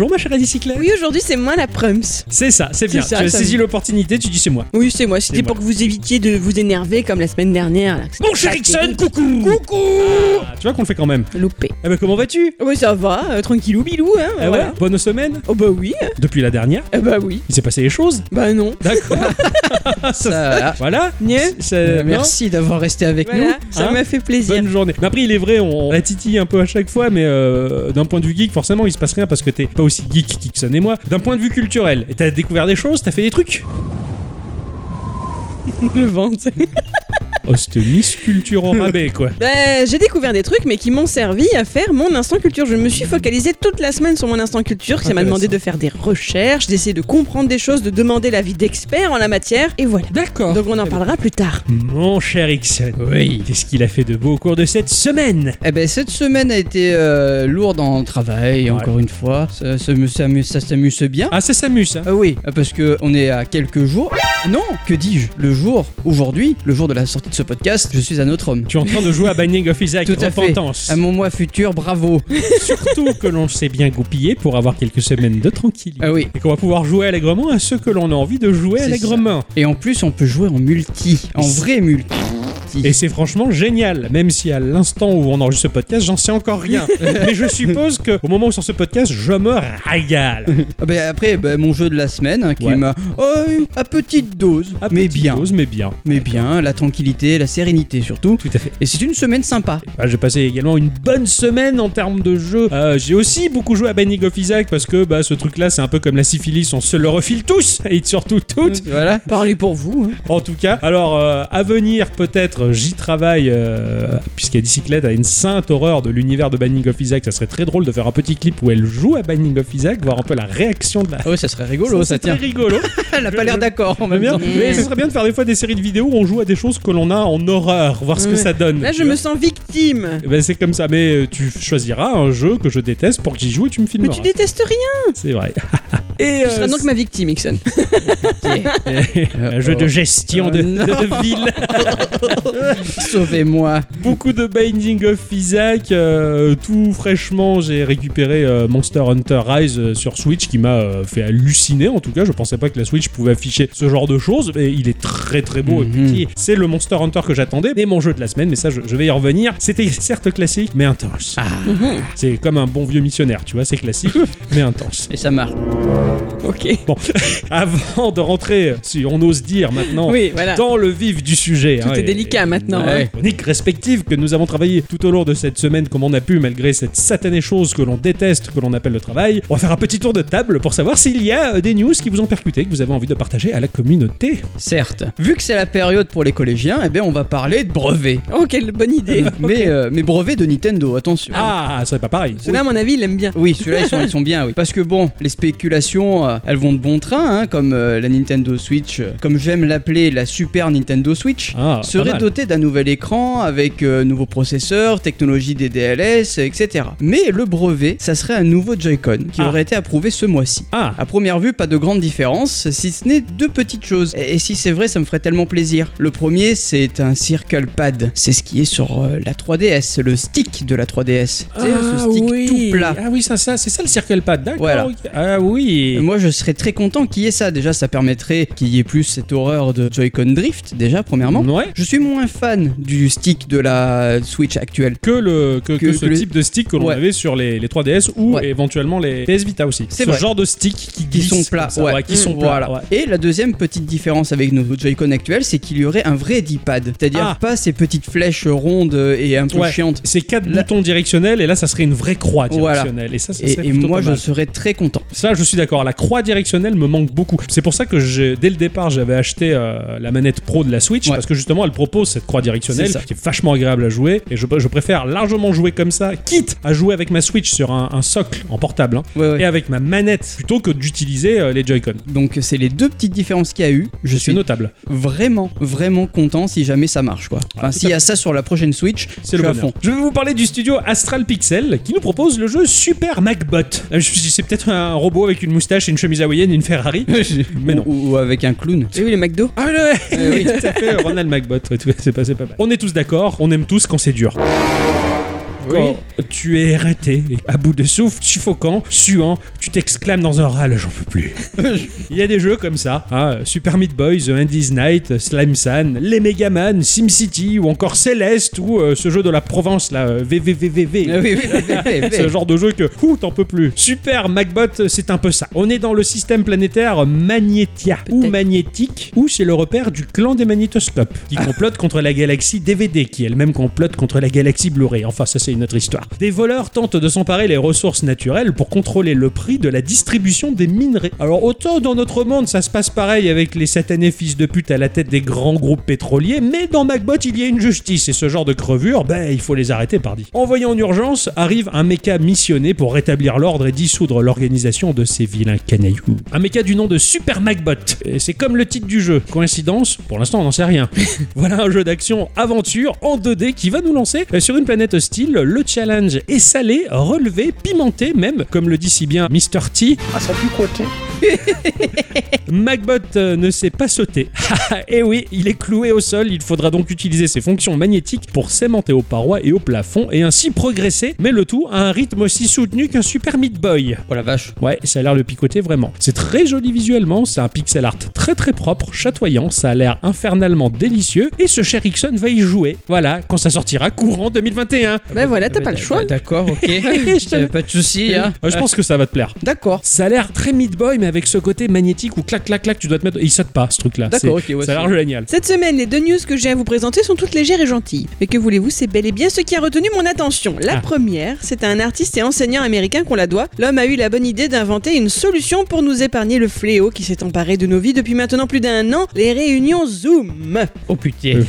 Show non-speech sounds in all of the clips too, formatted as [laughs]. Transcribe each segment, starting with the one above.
Bonjour ma chère bicyclette. Oui, aujourd'hui c'est moi la Prums. C'est ça, c'est bien. Ça, tu as ça saisi l'opportunité, tu dis c'est moi. Oui, c'est moi, c'était pour que vous évitiez de vous énerver comme la semaine dernière. là. Mon cher Ixon, coucou Coucou Ah, Tu vois qu'on le fait quand même. Loupé. Eh ben comment vas-tu? Oui, ça va, euh, tranquillou bilou, hein. Voilà. ouais Bonne semaine Oh bah oui. Depuis la dernière eh bah oui. Il s'est passé des choses Bah non. D'accord. [laughs] Ça va. voilà. C'est- Euh, merci d'avoir resté avec Voilà, ça Hein m'a fait plaisir. Bonne journée. Mais après, il est vrai, on la titille un peu à chaque fois, mais euh, d'un point de vue geek, forcément, il se passe rien parce que t'es pas aussi geek qu'Ixon et moi. D'un point de vue culturel, et t'as découvert des choses, t'as fait des trucs? Le ventre. [laughs] Oh, c'était Miss Culture en rabais, quoi. [laughs] Bah, j'ai découvert des trucs, mais qui m'ont servi à faire mon instant culture. Je me suis focalisé toute la semaine sur mon instant culture. Ça m'a demandé de faire des recherches, d'essayer de comprendre des choses, de demander l'avis d'experts en la matière. Et voilà. D'accord. Donc on en parlera plus tard. Mon cher Ixon, Oui. qu'est-ce qu'il a fait de beau au cours de cette semaine? Eh ben cette semaine a été euh, lourde en travail, Ouais. encore une fois. Ça, ça ça s'amuse bien. Ah, ça s'amuse, hein Ah oui, parce que on est à quelques jours. Non, que dis-je? Le jour, aujourd'hui, le jour de la sortie de ce podcast, je suis un autre homme. Tu es en train de jouer à Binding of Isaac, [laughs] Tout à fait. À mon moi futur, bravo. [laughs] Surtout que l'on s'est bien goupillé pour avoir quelques semaines de tranquillité. Ah oui. Et qu'on va pouvoir jouer allègrement à ceux que l'on a envie de jouer allègrement. Et en plus, on peut jouer en multi, en vrai multi. Et c'est franchement génial, même si à l'instant où on enregistre ce podcast, j'en sais encore rien. [laughs] Mais je suppose qu'au moment où sort ce podcast, je me régale. Ah ben, après, ben, mon jeu de la semaine hein, qui Ouais. m'a oh, à petite dose, À mais petite bien, dose, mais bien. mais bien, la tranquillité, la sérénité surtout. Tout à fait. Et c'est une semaine sympa. Bah, j'ai passé également une bonne semaine en termes de jeu. Euh, j'ai aussi beaucoup joué à Binding of Isaac parce que bah, ce truc-là, c'est un peu comme la syphilis, on se le refile tous [laughs] et surtout toutes. Voilà. Parlez pour vous. hein. En tout cas, alors euh, à venir peut-être, j'y travaille euh, puisqu'il bicyclette a une sainte horreur de l'univers de Binding of Isaac. Ça serait très drôle de faire un petit clip où elle joue à Binding of Isaac, voir un peu la réaction de la. Ah ouais, ça serait rigolo, ça, c'est très tient. rigolo. [laughs] Elle a pas l'air d'accord en même bien. temps. Mais ce serait bien de faire des fois des séries de vidéos où on joue à des choses que l'on a en horreur, voir ce que ça donne. Là, tu je me sens victime. Eh ben, c'est comme ça, mais euh, tu choisiras un jeu que je déteste pour que j'y joue et tu me Mais filmeras. tu détestes rien. C'est vrai. [laughs] et Tu euh, seras donc ma victime, Ixon. [laughs] un jeu de gestion Euh, de ville. [laughs] Sauvez-moi. Beaucoup de Binding of Isaac. euh, tout fraîchement, j'ai récupéré euh, Monster Hunter Rise euh, sur Switch qui m'a euh, fait halluciner. En tout cas, je pensais pas que la Switch pouvait afficher ce genre de choses. Mais il est très très beau. et Mhm. petit. C'est le Monster Hunter que j'attendais. Et mon jeu de la semaine, mais ça, je, je vais y revenir. C'était certes classique, mais intense. [laughs] C'est comme un bon vieux missionnaire, tu vois, c'est classique, [laughs] mais intense. Et ça marche. Ok. Bon, avant de rentrer, si on ose dire maintenant, Oui, voilà. dans le vif du sujet. Tout hein, est et- maintenant. Ouais. hein. chroniques respectives que nous avons travaillé tout au long de cette semaine comme on a pu malgré cette satanée chose que l'on déteste, que l'on appelle le travail. On va faire un petit tour de table pour savoir s'il y a euh, des news qui vous ont percuté, que vous avez envie de partager à la communauté. Certes. Vu que c'est la période pour les collégiens, eh bien on va parler de brevets. Oh, quelle bonne idée. [laughs] Mais, euh, mais brevets de Nintendo, attention. Ah, ça serait pas pareil. Ceux-là, à mon avis, il aime bien. Oui, ceux-là ils sont, ils sont bien, oui. Parce que bon, les spéculations, euh, elles vont de bon train, hein, comme euh, la Nintendo Switch, euh, comme j'aime l'appeler la Super Nintendo Switch, Ah, serait mal. dotée d'un nouvel écran avec euh, nouveaux processeurs, technologie des DLS, etc. Mais le brevet, ça serait un nouveau Joy-Con qui Ah. aurait été approuvé ce mois-ci. Ah, À première vue, pas de grande différence, si ce n'est deux petites choses. Et, et si c'est vrai, ça me ferait tellement plaisir. Le premier, c'est un Circle Pad. C'est ce qui est sur euh, la 3DS, le stick de la 3DS. Tu sais, ce stick oui. tout plat. Ah oui, ça, ça, c'est ça le circle pad, d'accord. Voilà. Ah oui. Moi, je serais très content qu'il y ait ça. Déjà, ça permettrait qu'il y ait plus cette horreur de Joy-Con Drift, déjà, premièrement. Ouais. Je suis moins fan du stick de la Switch actuelle. Que, le, que, que Que- ce le- type de stick que l'on Ouais. avait sur les, les 3DS ou Ouais. éventuellement les PS Vita aussi. C'est ce vrai. genre de stick qui Qui sont plats, ouais. qui sont plats. Voilà. ouais. Et la deuxième petite différence avec nos Joy-Con actuels, c'est qu'il y aurait un vrai D-pad. C'est-à-dire Ah. pas ces petites flèches rondes et un peu chiantes. C'est quatre Là- boutons directionnels et là ça serait une vraie croix Voilà. directionnelle et ça, ça Et, serait et plutôt moi, je serais très content. Ça, je suis d'accord. La croix directionnelle me manque beaucoup. C'est pour ça que dès le départ, j'avais acheté euh, la manette pro de la Switch parce que justement, elle propose cette croix directionnelle qui est vachement agréable à jouer. Et je, je préfère largement jouer comme ça, quitte à jouer avec ma Switch sur un, un socle en portable hein, Ouais, ouais. et avec ma manette plutôt que d'utiliser euh, les Joy-Con. Donc, c'est les deux petites différences qu'il y a eu. Je C'est suis notable. vraiment, vraiment content si jamais ça marche, quoi. Enfin, tout s'il y a ça sur la prochaine Switch, C'est le fond. Je vais vous parler du studio Astral Pixel qui nous propose le jeu Super MacBot. Euh, Je me suis dit, c'est peut-être un robot avec une moustache et une chemise hawaïenne et une Ferrari. [laughs] Mais non. Ou, ou avec un clown. J'ai vu les McDo. Ah ouais, oui, tout à fait, [laughs] Ronald ouais, tout- [laughs] c'est pas, pas mal. On est tous d'accord, on aime tous quand c'est dur. Quand tu es éreinté, à bout de souffle, suffocant, suant, tu t'exclames dans un râle, j'en peux plus. [laughs] Il y a des jeux comme ça, hein, Super Meat Boy, The Andy's Night, Slime San, les Megaman, SimCity ou encore Celeste ou euh, ce jeu de la Provence là, euh, VVVVV. Ah le [laughs] genre de jeu que ouh, t'en peux plus. Super Macbot, c'est un peu ça. On est dans le système planétaire Magnetia ou magnétique, où c'est le repère du clan des magnétoscopes qui complote contre la galaxie DVD, qui elle-même complote contre la galaxie Blu-ray. Enfin, ça c'est une autre histoire. Des voleurs tentent de s'emparer les ressources naturelles pour contrôler le prix de la distribution des minerais. Alors autant dans notre monde ça se passe pareil avec les satanés fils de pute à la tête des grands groupes pétroliers, mais dans Macbot il y a une justice et ce genre de crevure, ben il faut les arrêter pardi. Envoyé en urgence, arrive un méca missionné pour rétablir l'ordre et dissoudre l'organisation de ces vilains canailloux. Un méca du nom de Super Macbot. C'est comme le titre du jeu. Coïncidence? Pour l'instant on n'en sait rien. [laughs] voilà un jeu d'action aventure en 2D qui va nous lancer euh, sur une planète hostile. Le challenge est salé, relevé, pimenté même, comme le dit si bien Mr. T. Ah, ça. [laughs] Macbot euh, ne sait pas sauter. [laughs] et oui, il est cloué au sol, il faudra donc utiliser ses fonctions magnétiques pour s'aimanter aux parois et au plafond et ainsi progresser, mais le tout à un rythme aussi soutenu qu'un Super Meat Boy. Oh la vache. Ouais, ça a l'air le picoter vraiment. C'est très joli visuellement, c'est un pixel art très très propre, chatoyant, ça a l'air infernalement délicieux et ce cher Ixon va y jouer. Voilà, quand ça sortira courant 2021. Ben voilà, t'as pas le choix. D'accord, ok. [laughs] Pas de souci. Hein. Euh, je pense que ça va te plaire. D'accord. Ça a l'air très Meat Boy, mais avec ce côté magnétique où clac clac clac, tu dois te mettre. Il saute pas ce truc-là. D'accord, C'est- ok, ouais, ça a l'air c'est- génial. Cette semaine, les deux news que j'ai à vous présenter sont toutes légères et gentilles. Mais que voulez-vous, c'est bel et bien ce qui a retenu mon attention. La Ah. première, c'est à un artiste et enseignant américain qu'on la doit. L'homme a eu la bonne idée d'inventer une solution pour nous épargner le fléau qui s'est emparé de nos vies depuis maintenant plus d'un an, les réunions Zoom. Oh putain.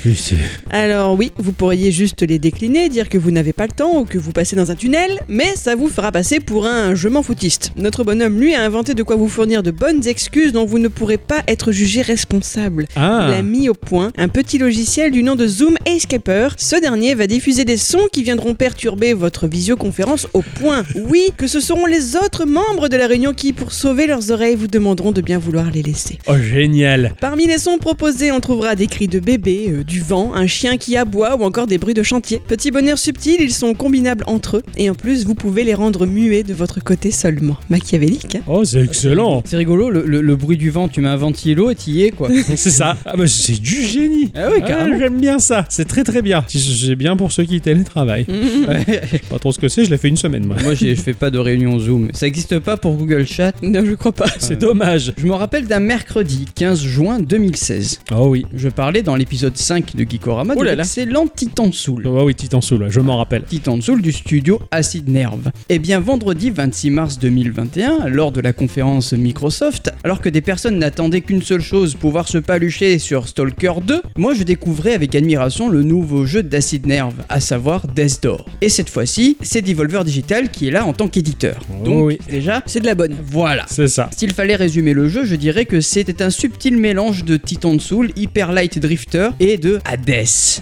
Alors oui, vous pourriez juste les décliner, dire que vous n'avez pas le temps ou que vous passez dans un tunnel, mais ça vous fera passer pour un je m'en foutiste. Notre bonhomme, lui, a inventé de quoi vous fournir de bonnes excuses dont vous ne pourrez pas être jugé responsable. Il Ah, a mis au point un petit logiciel du nom de Zoom Escaper. Ce dernier va diffuser des sons qui viendront perturber votre visioconférence au point, oui, que ce seront les autres membres de la réunion qui, pour sauver leurs oreilles, vous demanderont de bien vouloir les laisser. oh génial. Parmi les sons proposés, on trouvera des cris de bébé, euh, du vent, un chien qui aboie ou encore des bruits de chantier. Petit bonheur subtil, ils sont combinables entre eux et en plus vous pouvez les rendre muets de votre côté seulement. Machiavélique, hein Oh, c'est excellent. C'est rigolo, le, le- le bruit du vent, tu mets un ventilo et t'y es quoi. [laughs] c'est ça. Ah bah c'est du génie. Ah oui, carrément. J'aime bien ça. C'est très très bien. C'est bien pour ceux qui télétravaillent. [laughs] Ouais. Pas trop ce que c'est. Je l'ai fait une semaine moi. Moi j'ai- je fais pas de réunion Zoom. Ça existe pas pour Google Chat? Non, je crois pas. C'est dommage. Je me rappelle d'un mercredi 15 juin 2016. Oh oui. Je parlais dans l'épisode 5 de Geekorama Oh de là l'excellent Titan Soul. Oh oui, Titan Soul. Je m'en rappelle. Titan Soul du studio Acid Nerve. Eh bien, vendredi 26 mars 2021, lors de la conférence Microsoft, alors que des personnes n'attendaient qu'une seule chose, pouvoir se palucher sur Stalker 2, moi je découvrais avec admiration le nouveau jeu d'Acid Nerve, à savoir Death Door. Et cette fois-ci, c'est Devolver Digital qui est là en tant qu'éditeur. Oh Donc, oui. déjà, C'est de la bonne. voilà. C'est ça. S'il fallait résumer le jeu, je dirais que c'était un subtil mélange de Titan Soul, Hyper Light Drifter et de Hades.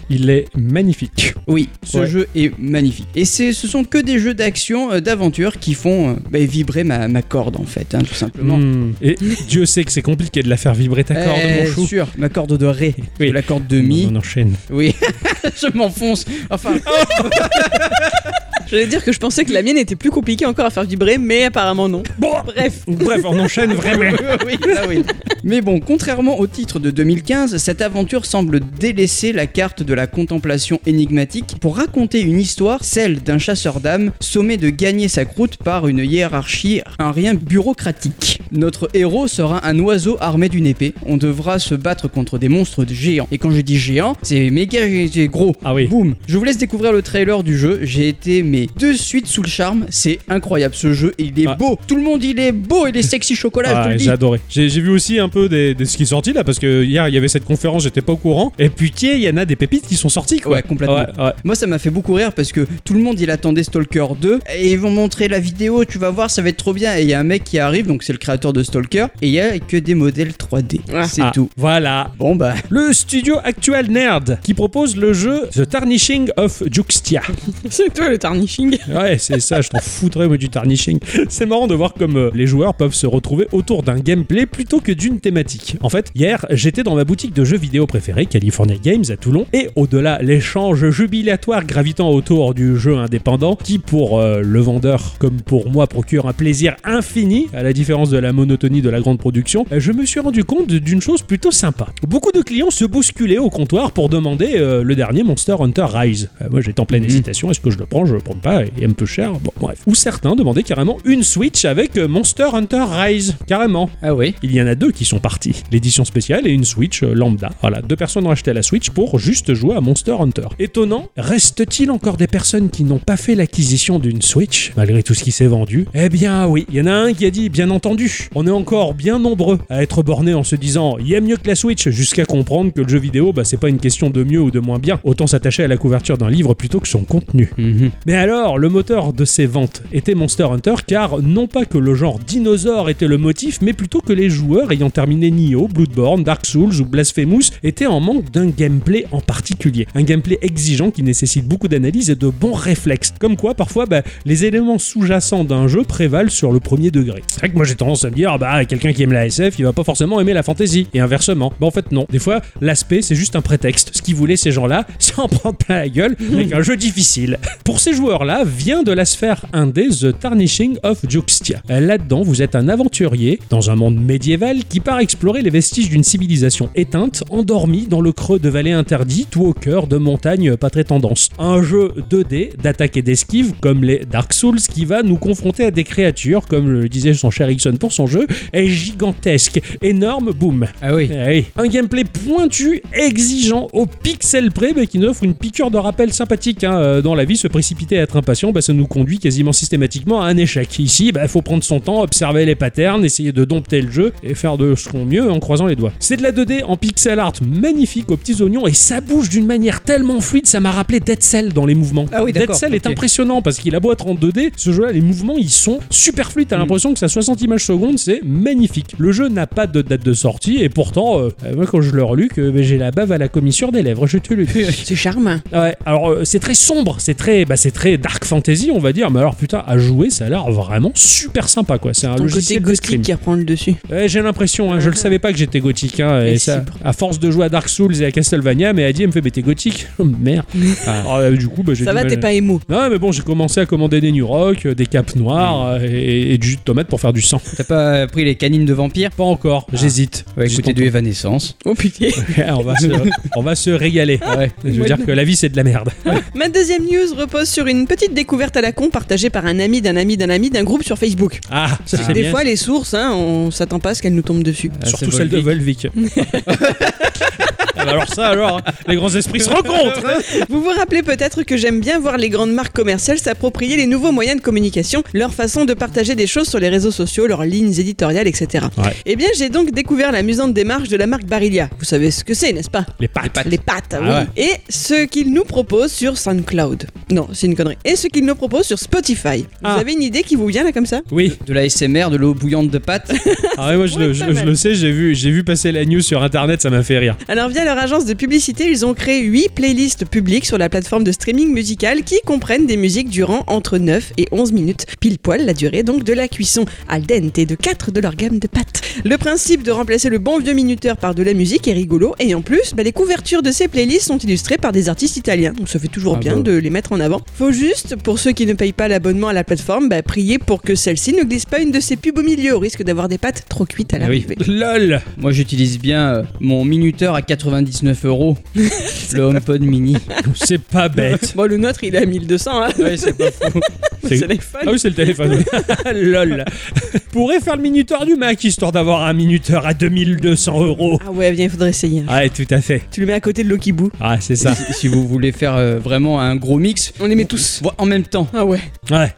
Il est magnifique. Oui, ce Ouais. jeu est magnifique. Et c'est, ce sont que des jeux d'action, euh, d'aventure qui font euh, bah, vibrer ma, ma corde en fait, hein, tout simplement. Hmm. Et Dieu sait que c'est compliqué de la faire vibrer ta corde, Eh, mon chou. sûr, ma corde de ré, Oui. de la corde de mi. On enchaîne. Oui, [laughs] je m'enfonce. Enfin, [laughs] J'allais dire que je pensais que la mienne était plus compliquée encore à faire vibrer, mais apparemment non. Bon, Bref. bref, on enchaîne [laughs] vraiment. oui, ça oui. Mais bon, contrairement au titre de 2015, cette aventure semble délaisser la carte de la contemplation énigmatique pour raconter une histoire, celle d'un chasseur d'âmes sommé de gagner sa croûte par une hiérarchie, un rien bureaucratique. Notre héros sera un oiseau armé d'une épée. On devra se battre contre des monstres de géants. Et quand je dis géant, c'est méga c'est gros. Ah oui. Boum. Je vous laisse découvrir le trailer du jeu. J'ai été mais de suite sous le charme. C'est incroyable ce jeu. Il est Ah. beau. Tout le monde il est beau. Il est sexy chocolat. Ah, j'ai adoré. J'ai vu aussi un peu des, des- ce qui est sorti là, parce que hier il y avait cette conférence, j'étais pas au courant. Et puis tiens, il y en a des pépites qui sont sorties quoi. Ouais, complètement. Ouais, ouais. Moi, ça m'a fait beaucoup rire parce que tout le monde il attendait Stalker 2 et ils vont montrer la vidéo, tu vas voir, ça va être trop bien. Et il y a un mec qui arrive, donc c'est le créateur de Stalker, et il y a que des modèles 3D. Ah. c'est Ah, tout. Voilà. Bon bah, Le studio Actual Nerd qui propose le jeu The Tarnishing of Juxtia. [laughs] C'est toi le tarnishing. [laughs] Ouais, c'est ça, je t'en foutrais moi du tarnishing. [laughs] C'est marrant de voir comme euh, les joueurs peuvent se retrouver autour d'un gameplay plutôt que d'une une thématique. En fait, hier, j'étais dans ma boutique de jeux vidéo préférée, California Games à Toulon, et au-delà, l'échange jubilatoire gravitant autour du jeu indépendant, qui pour euh, le vendeur comme pour moi procure un plaisir infini, à la différence de la monotonie de la grande production, euh, je me suis rendu compte d'une chose plutôt sympa. Beaucoup de clients se bousculaient au comptoir pour demander euh, le dernier Monster Hunter Rise. Euh, moi j'étais en pleine hésitation, est-ce que je le prends, je le prends pas, est un peu cher, bon bref. Ou certains demandaient carrément une Switch avec euh, Monster Hunter Rise, carrément. Ah oui. Il y en a deux qui sont partis. L'édition spéciale et une Switch euh, lambda. Voilà, deux personnes ont acheté la Switch pour juste jouer à Monster Hunter. Étonnant, reste-t-il encore des personnes qui n'ont pas fait l'acquisition d'une Switch, malgré tout ce qui s'est vendu? Eh bien oui, il y en a un qui a dit, bien entendu, on est encore bien nombreux à être bornés en se disant, il y a mieux que la Switch, jusqu'à comprendre que le jeu vidéo, bah, c'est pas une question de mieux ou de moins bien. Autant s'attacher à la couverture d'un livre plutôt que son contenu. Mhm. Mais alors, le moteur de ces ventes était Monster Hunter, car non pas que le genre dinosaure était le motif, mais plutôt que les joueurs ayant terminé Nioh, Bloodborne, Dark Souls ou Blasphemous étaient en manque d'un gameplay en particulier. Un gameplay exigeant qui nécessite beaucoup d'analyse et de bons réflexes. Comme quoi, parfois, bah, les éléments sous-jacents d'un jeu prévalent sur le premier degré. C'est vrai que moi j'ai tendance à me dire, bah, quelqu'un qui aime la SF, il va pas forcément aimer la fantasy, et inversement. Bah, en fait, non. Des fois, l'aspect, c'est juste un prétexte. Ce qu'ils voulaient, ces gens-là, [laughs] c'est en prendre plein la gueule avec un jeu difficile. Pour ces joueurs-là, vient de la sphère indé The Tarnishing of Juxtia. Là-dedans, vous êtes un aventurier dans un monde médiéval qui part explorer les vestiges d'une civilisation éteinte, endormie dans le creux de vallées interdites ou au cœur de montagnes pas très tendances. Un jeu 2D d'attaque et d'esquive comme les Dark Souls qui va nous confronter à des créatures, comme le disait son cher Ixon pour son jeu, est gigantesque, énorme, boum. Ah oui. Eh oui. Un gameplay pointu, exigeant, au pixel près, mais qui nous offre une piqûre de rappel sympathique. hein. Euh, Dans la vie, se précipiter à être impatient, bah, ça nous conduit quasiment systématiquement à un échec. Ici, il faut prendre son temps, observer les patterns, essayer de dompter le jeu et faire de son mieux en croisant les doigts. C'est de la 2D en pixel art magnifique aux petits oignons et ça bouge d'une manière tellement fluide, ça m'a rappelé Dead Cell dans les mouvements. Ah oui, Dead Cell est impressionnant parce qu'il a beau être en 2D, ce jeu-là, les mouvements, ils sont super fluides. T'as Mm. l'impression que ça 60 images secondes, c'est magnifique. Le jeu n'a pas de date de sortie et pourtant, euh, euh, moi quand je l'ai relu, que bah, j'ai la bave à la commissure des lèvres, je te le dis. [laughs] C'est charmant. Ouais, alors euh, c'est très sombre, c'est très, bah, c'est très dark fantasy, on va dire, mais alors putain, à jouer, ça a l'air vraiment super sympa quoi. C'est un Ton côté gothique qui reprend le dessus. Ouais, j'ai l'impression, hein, je le savais pas que j'étais gothique, hein, et Et ça, si, pour- à force de jouer à Dark Souls et à Castlevania, mais Adi elle me fait, mais t'es gothique [laughs] Oh merde. [laughs] Alors, euh, du coup, bah, j'ai Ça va, t'es pas émo. Non, mais bon, j'ai commencé à commander des New Rock, euh, des capes noires euh, et, et du jus de tomate pour faire du sang. T'as pas pris les canines de vampire? Pas encore, j'hésite. Ouais, écoutez du. Evanescence. Oh putain. [laughs] on, va se, on va se régaler. Ouais. Je veux Ouais. dire que la vie c'est de la merde. Ma deuxième news repose sur une petite découverte à la con partagée par un ami d'un ami d'un ami d'un groupe sur Facebook. Ah, ça c'est Des bien. fois, les sources, hein, on s'attend pas à ce qu'elles nous tombent dessus. Ah, Surtout c'est celle de Volvic. [laughs] Ah bah alors ça alors, hein, les grands esprits se rencontrent. hein. Vous vous rappelez peut-être que j'aime bien voir les grandes marques commerciales s'approprier les nouveaux moyens de communication, leur façon de partager des choses sur les réseaux sociaux, leurs lignes éditoriales, etc. Ouais. Eh bien, j'ai donc découvert l'amusante démarche de la marque Barilla. Vous savez ce que c'est, n'est-ce pas? Les pattes. Les pâtes, Ah oui. ouais. Et ce qu'ils nous proposent sur SoundCloud. Non, c'est une connerie. Et ce qu'ils nous proposent sur Spotify. Ah. Vous avez une idée qui vous vient là comme ça? Oui. De la SMR, de l'eau bouillante de pâtes. Ah ouais, moi je, le, je- le sais, j'ai vu, j'ai vu passer la news sur internet, ça m'a fait rire. Alors via leur agence de publicité, ils ont créé 8 playlists publiques sur la plateforme de streaming musical qui comprennent des musiques durant entre 9 et 11 minutes, pile poil la durée donc de la cuisson al dente de 4 de leur gamme de pâtes. Le principe de remplacer le bon vieux minuteur par de la musique est rigolo et en plus, bah, les couvertures de ces playlists sont illustrées par des artistes italiens, donc ça fait toujours Ah bien de les mettre en avant. Faut juste, pour ceux qui ne payent pas l'abonnement à la plateforme, bah, prier pour que celle-ci ne glisse pas une de ces pubs au milieu au risque d'avoir des pâtes trop cuites à Ah oui. l'arrivée. LOL Moi, j'utilise bien euh, mon minuteur à 99 euros. [laughs] le HomePod mini. C'est pas bête. Bon, le nôtre il est à 1200, hein. Ouais, c'est pas fou. [laughs] C'est-. Ah oui, c'est le téléphone. [laughs] LOL. Pourrait faire le minuteur du Mac histoire d'avoir un minuteur à 2200 euros. Ah ouais, bien, il faudrait essayer. Ouais, tout à fait. Tu le mets à côté de Lokibou. Ah, c'est ça. si, si vous voulez faire euh, vraiment un gros mix, On les met tous. en même temps. Ah ouais. Ouais.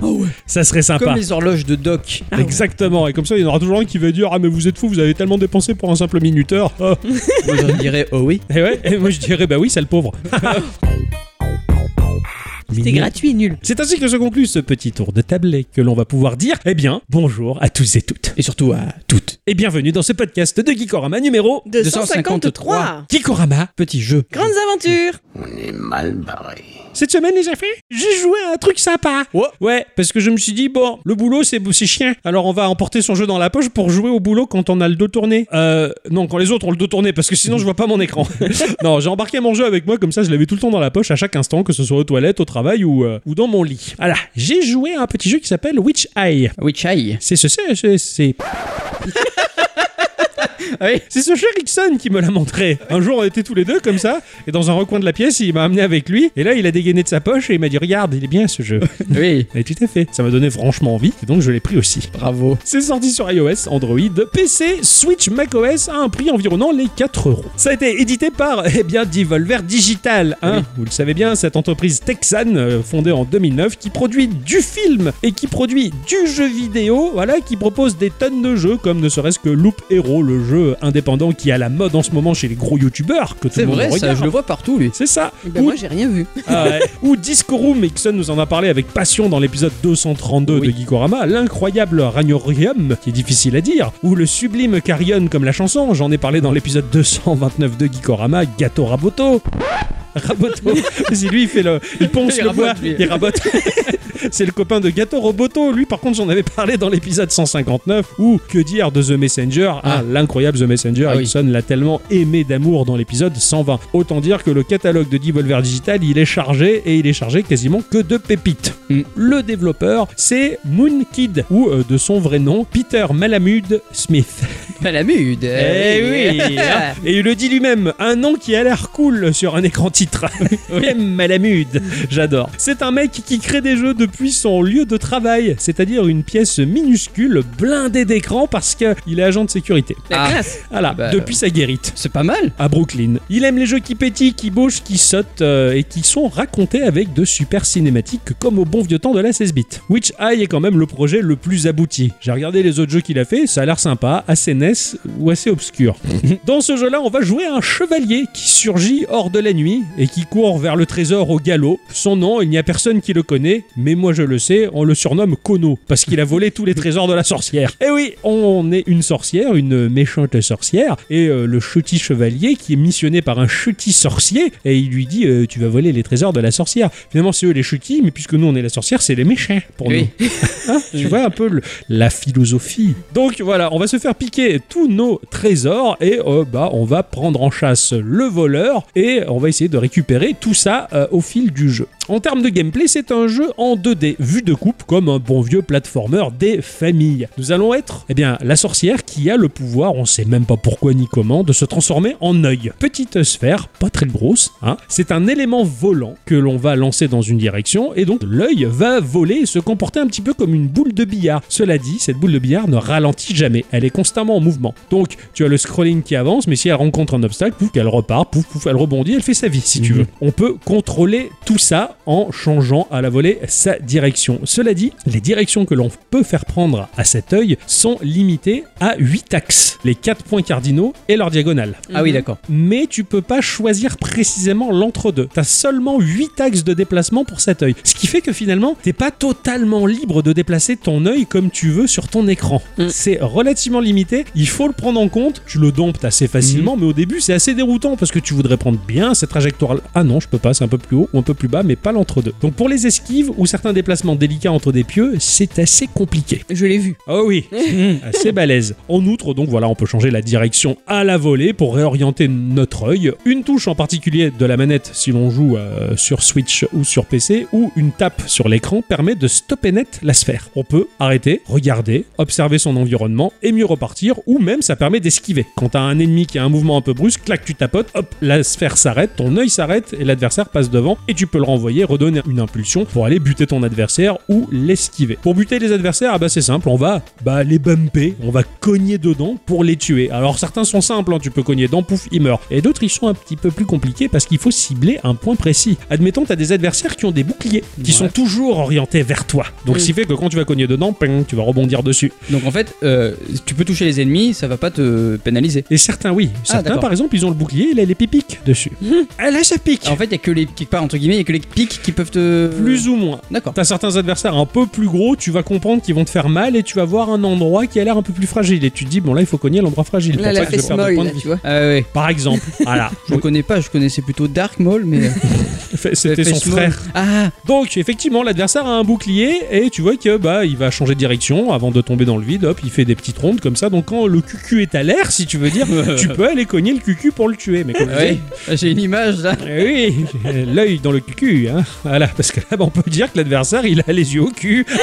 Ça serait sympa. Comme les horloges de Doc. Ah ouais. Exactement. Et comme ça, il y en aura toujours un qui va dire Ah, mais vous êtes fou, vous avez tellement dépensé pour un simple minuteur. Oh. Moi, je dirais, oh oui. Et ouais, et moi je dirais Bah oui, c'est le pauvre. [laughs] C'était gratuit, nul. C'est ainsi que se conclut ce petit tour de table et que l'on va pouvoir dire Eh bien, bonjour à tous et toutes. Et surtout à toutes. et bienvenue dans ce podcast de Geekorama numéro 253 Geekorama. Petit jeu. Grandes aventures On est mal barré. Cette semaine, les fait j'ai joué à un truc sympa. Ouais. Ouais, parce que je me suis dit, bon, le boulot, c'est chien. Alors, on va emporter son jeu dans la poche pour jouer au boulot quand on a le dos tourné. Euh, non, quand les autres ont le dos tourné, parce que sinon, je vois pas mon écran. [laughs] non, j'ai embarqué mon jeu avec moi, comme ça, je l'avais tout le temps dans la poche à chaque instant, que ce soit aux toilettes, au travail ou, euh, ou dans mon lit. Voilà, j'ai joué à un petit jeu qui s'appelle Witch Eye. Witch-Eye. C'est ce, c'est, c'est, c'est- oui. c'est ce cher Rickson qui me l'a montré. Un jour, on était tous les deux comme ça, et dans un recoin de la pièce, il m'a amené avec lui, et là, il a dégainé de sa poche et il m'a dit, regarde, il est bien ce jeu. [laughs] Oui. Et tout à fait. Ça m'a donné franchement envie, et donc je l'ai pris aussi. Bravo. C'est sorti sur iOS, Android, PC, Switch, macOS à un prix environnant les 4 euros. Ça a été édité par, eh bien, Devolver Digital. Hein Oui. Vous le savez bien, cette entreprise texane euh, fondée en 2009 qui produit du film et qui produit du jeu vidéo, voilà, qui propose des tonnes de jeux comme ne serait-ce que Loop Hero, le jeu indépendant qui est à la mode en ce moment chez les gros youtubeurs que tout C'est le monde vrai, ça, regarde. je le vois partout, lui. C'est ça. Eh ben Ou Moi, j'ai rien vu. ah. [laughs] Ou Disco Room, Ixon nous en a parlé avec passion dans l'épisode 232 Oui. de Geekorama, l'incroyable Ragnorium, qui est difficile à dire, ou le sublime Carrion comme la chanson, j'en ai parlé dans l'épisode 229 de Geekorama, Gato Raboto. Raboto, c'est lui, il fait le, il ponce Il le bois, lui. il rabote. [laughs] c'est le copain de Gato Roboto. Lui, par contre, j'en avais parlé dans l'épisode 159. Ou que dire de The Messenger? Ah, Ah. l'incroyable The Messenger. Ah oui. L'a tellement aimé d'amour dans l'épisode 120. Autant dire que le catalogue de Devolver Digital, il est chargé et il est chargé quasiment que de pépites. Mm. Le développeur, c'est Moon Kid, ou euh, de son vrai nom, Peter Malamud Smith. [laughs] Malamude. Eh oui hein. [laughs] Et il le dit lui-même, un nom qui a l'air cool sur un écran titre. [laughs] Même Malamud, j'adore. C'est un mec qui crée des jeux depuis son lieu de travail, c'est-à-dire une pièce minuscule blindée d'écran parce qu'il est agent de sécurité. Ah. Voilà, Bah, depuis sa guérite C'est pas mal. à Brooklyn. Il aime les jeux qui pétillent, qui bougent, qui sautent euh, et qui sont racontés avec de super cinématiques comme au bon vieux temps de la 16 bits. Witch Eye est quand même le projet le plus abouti. J'ai regardé les autres jeux qu'il a fait, ça a l'air sympa, assez Ou assez obscur. [laughs] Dans ce jeu-là, on va jouer un chevalier qui surgit hors de la nuit et qui court vers le trésor au galop. Son nom, il n'y a personne qui le connaît, mais moi je le sais, on le surnomme Kono parce qu'il a volé tous les trésors de la sorcière. Et oui, on est une sorcière, une méchante sorcière, et euh, le chutis chevalier qui est missionné par un chutis sorcier, et il lui dit euh, Tu vas voler les trésors de la sorcière. Finalement, c'est eux les chutis, mais puisque nous on est la sorcière, c'est les méchants pour Oui. nous. [laughs] Hein tu vois un peu le- la philosophie. Donc voilà, on va se faire piquer tous nos trésors et euh, bah on va prendre en chasse le voleur et on va essayer de récupérer tout ça euh, au fil du jeu. En termes de gameplay, c'est un jeu en 2D, vu de coupe, comme un bon vieux platformer des familles. Nous allons être, eh bien, la sorcière qui a le pouvoir, on sait même pas pourquoi ni comment, de se transformer en œil. Petite sphère, pas très grosse, hein. C'est un élément volant que l'on va lancer dans une direction, et donc l'œil va voler et se comporter un petit peu comme une boule de billard. Cela dit, cette boule de billard ne ralentit jamais, elle est constamment en mouvement. Donc, tu as le scrolling qui avance, mais si elle rencontre un obstacle, pouf, elle repart, pouf, pouf, elle rebondit, elle fait sa vie, si tu Mhm. veux. On peut contrôler tout ça en changeant à la volée sa direction. Cela dit, les directions que l'on peut faire prendre à cet œil sont limitées à 8 axes, les 4 points cardinaux et leur diagonale. Ah oui, d'accord. Mais tu peux pas choisir précisément l'entre-deux. T'as seulement 8 axes de déplacement pour cet œil. Ce qui fait que finalement, t'es pas totalement libre de déplacer ton œil comme tu veux sur ton écran. Mm. C'est relativement limité. Il faut le prendre en compte. Tu le domptes assez facilement, mais au début, c'est assez déroutant parce que tu voudrais prendre bien cette trajectoire. Ah non, je peux pas, c'est un peu plus haut ou un peu plus bas, mais pas l'entre-deux. Donc pour les esquives ou certains déplacements délicats entre des pieux, c'est assez compliqué. Je l'ai vu. Oh oui, [laughs] assez balèze. En outre, donc voilà, on peut changer la direction à la volée pour réorienter notre œil. Une touche en particulier de la manette si l'on joue euh, sur Switch ou sur PC, ou une tape sur l'écran permet de stopper net la sphère. On peut arrêter, regarder, observer son environnement et mieux repartir, ou même ça permet d'esquiver. Quand t'as un ennemi qui a un mouvement un peu brusque, clac, tu tapotes, hop, la sphère s'arrête, ton œil s'arrête et l'adversaire passe devant et tu peux le renvoyer, redonner une impulsion pour aller buter ton adversaire ou l'esquiver. Pour buter les adversaires, ah bah c'est simple, on va bah, les bumper, on va cogner dedans pour les tuer. Alors certains sont simples, hein, tu peux cogner dedans, pouf, ils meurent. Et d'autres ils sont un petit peu plus compliqués parce qu'il faut cibler un point précis. Admettons, t'as des adversaires qui ont des boucliers, qui Ouais. sont toujours orientés vers toi. Donc ce qui fait que quand tu vas cogner dedans, ping, tu vas rebondir dessus. Donc en fait, euh, tu peux toucher les ennemis, ça va pas te pénaliser. Et certains, oui. Certains, d'accord. par exemple, ils ont le bouclier, il a les pipiques dessus. Ah là, ça pique. En fait, il y a que les part entre guillemets, il y a que les pics physiques qui peuvent te. Plus ou moins. D'accord. T'as certains adversaires un peu plus gros, tu vas comprendre qu'ils vont te faire mal et tu vas voir un endroit qui a l'air un peu plus fragile. Et tu te dis, bon là, il faut cogner l'endroit fragile. Là, pour la que je de vie. tu vois. Ah ouais. Par exemple. [laughs] voilà. Je ne connais pas, je connaissais plutôt Dark Maul, mais. [laughs] C'était son frère. Ah Donc effectivement, l'adversaire a un bouclier et tu vois que bah il va changer de direction avant de tomber dans le vide. Hop, il fait des petites rondes comme ça. Donc quand le cucu est à l'air, si tu veux dire, [laughs] tu peux aller cogner le cucu pour le tuer. Mais comme Ah ouais. disais, J'ai une image là. oui, l'œil dans le cucu, hein. Voilà, parce que là, on peut dire que l'adversaire, il a les yeux au cul. [laughs]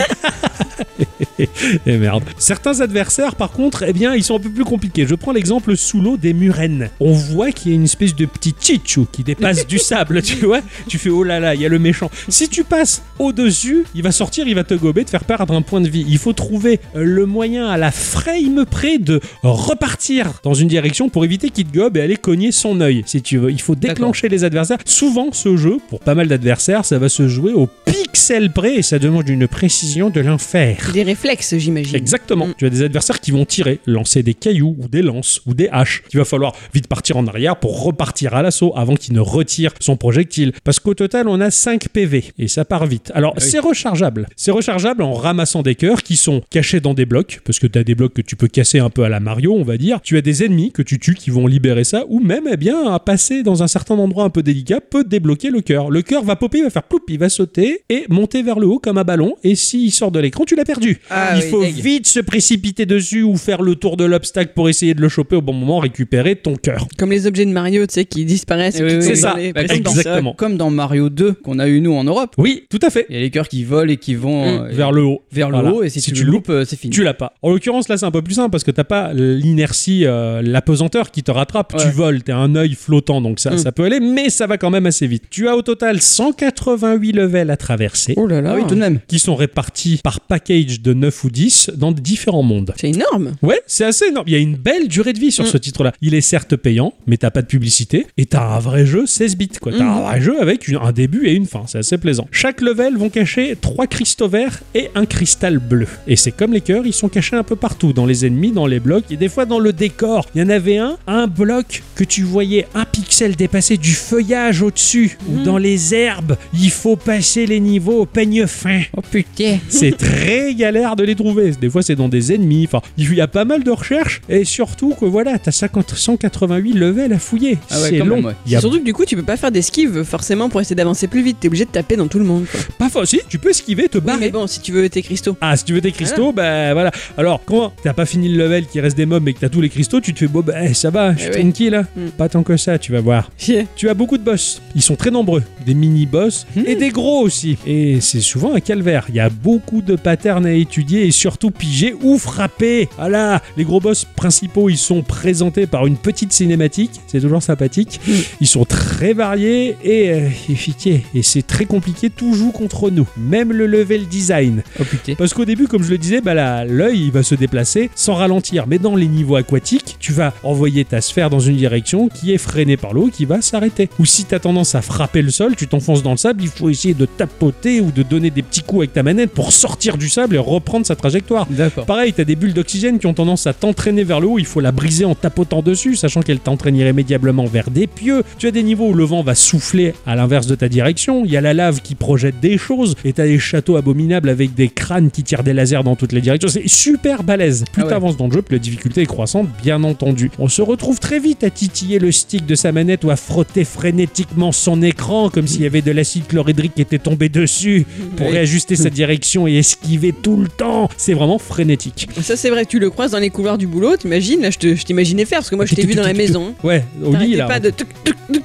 Et merde. Certains adversaires, par contre, eh bien, ils sont un peu plus compliqués. Je prends l'exemple sous l'eau des murennes. On voit qu'il y a une espèce de petit chichou qui dépasse du sable, [laughs] tu vois. Tu fais oh là là, il y a le méchant. Si tu passes au-dessus, il va sortir, il va te gober, te faire perdre un point de vie. Il faut trouver le moyen à la frame près de repartir dans une direction pour éviter qu'il te gobe et aller cogner son œil, si tu veux. Il faut déclencher les adversaires. Souvent, ce jeu, pour pas mal d'adversaires, ça va se jouer au pixel près et ça demande une précision de l'enfer. Des réflexes, j'imagine. Exactement. Mm. Tu as des adversaires qui vont tirer, lancer des cailloux ou des lances ou des haches. Il va falloir vite partir en arrière pour repartir à l'assaut avant qu'il ne retire son projectile. Parce qu'au total, on a 5 PV et ça part vite. Alors, Ah oui. c'est rechargeable. C'est rechargeable en ramassant des cœurs qui sont cachés dans des blocs, parce que tu as des blocs que tu peux casser un peu à la Mario, on va dire. Tu as des ennemis que tu tues qui vont libérer ça, ou même, eh bien, à passer dans un certain endroit un peu délicat peut débloquer le cœur. Le cœur va popper, il va faire ploup, il va sauter et monter vers le haut comme un ballon. Et s'il sort de l'écran, tu l'as perdu. Ah il oui, faut deg. vite se précipiter dessus ou faire le tour de l'obstacle pour essayer de le choper au bon moment, récupérer ton cœur. Comme les objets de Mario, tu sais, qui disparaissent. Oui, oui, c'est dans ça. Bah, comme, dans, Exactement. comme dans Mario 2 qu'on a eu nous en Europe. Oui, tout à fait. Il y a les cœurs qui volent et qui vont euh, Vers le haut. vers le haut et si, Si tu, le loupes, euh, c'est fini. Tu l'as pas. En l'occurrence, là, c'est un peu plus simple parce que t'as pas l'inertie, euh, la pesanteur qui te rattrape. Tu voles, t'es un œil flottant, donc ça, Mm. ça peut aller, mais ça va quand même assez vite. Tu as au total 188 levels à traverser. Oh là là. Ah oui, tout de même. Qui sont répartis par package de 9 ou 10 dans différents mondes. C'est énorme. Ouais, c'est assez énorme. Il y a une belle durée de vie sur Mm. ce titre-là. Il est certes payant, mais t'as pas de publicité et t'as un vrai jeu 16 bits. quoi. T'as Mm. un vrai jeu avec une- un début et une fin. C'est assez plaisant. Chaque level vont cacher trois cristaux verts et un cristal bleu. Et c'est comme les cœurs, ils sont cachés un peu partout, dans les ennemis, dans les blocs et des fois dans le décor. Il y en avait un, un bloc que tu voyais un pixel dépasser du feuillage au-dessus ou Mm. dans les herbes. Il faut passer les niveaux au peigne fin. Oh putain. C'est très galère de les trouver. Des fois, c'est dans des ennemis. Enfin, il y a pas mal de recherches. Et surtout que voilà, t'as 50 188 levels à fouiller. Ah ouais, c'est long. même, ouais. Il y a Surtout que du coup, tu peux pas faire d'esquive forcément pour essayer d'avancer plus vite. T'es obligé de taper dans tout le monde. Quoi. pas facile. Tu peux esquiver, te Oui, barrer. mais bon, si tu veux tes cristaux. Ah, si tu veux tes cristaux, bah voilà. Alors, quand t'as pas fini le level, qu'il reste des mobs, mais que t'as tous les cristaux, tu te fais, bon, bah eh, ça va, je suis Eh oui. tranquille. hein. Hmm. Pas tant que ça, tu vas voir. [laughs] Tu as beaucoup de boss. Ils sont très nombreux. Des mini-boss Hmm. et des gros aussi. Et c'est souvent un calvaire. Il y a beaucoup de patterns à étudier et surtout piger ou frapper. Voilà. Les gros boss principaux, ils sont présentés par une petite cinématique. C'est toujours sympathique. Hmm. Ils sont très variés et euh, efficaces. Et c'est très compliqué. Tout joue contre nous. Même le level design. Oh putain. Parce qu'au début, comme je le disais, bah l'œil il va se déplacer sans ralentir. Mais dans les niveaux aquatiques, tu vas envoyer ta sphère dans une direction qui est freinée par l'eau, qui va s'arrêter. Ou si tu as tendance à frapper le sol, tu t'enfonces dans le sable, il faut essayer de tapoter ou de donner des petits coups avec ta manette pour sortir du sable et reprendre sa trajectoire. Pareil, t'as des bulles d'oxygène qui ont tendance à t'entraîner vers le haut, il faut la briser en tapotant dessus, sachant qu'elle t'entraîne irrémédiablement vers des pieux. Tu as des niveaux où le vent va souffler à l'inverse de ta direction, il y a la lave qui projette des choses, et t'as des châteaux abominables avec des crânes qui tirent des lasers dans toutes les directions. C'est super balèze. Plus Ah ouais. t'avances dans le jeu, plus la difficulté est croissante, bien entendu. On se retrouve très vite à titiller le stick de sa manette ou à frotter frénétiquement son écran comme s'il y avait de l'acide chlorhydrique qui était tombé dessus pour réajuster sa direction et esquiver tout le temps. C'est vraiment frénétique. Ça, c'est vrai, tu le croises dans les couloirs du boulot, t'imagines Là, je t'imaginais faire, parce que moi, je t'ai vu dans la maison. Ouais, au lit là. pas de.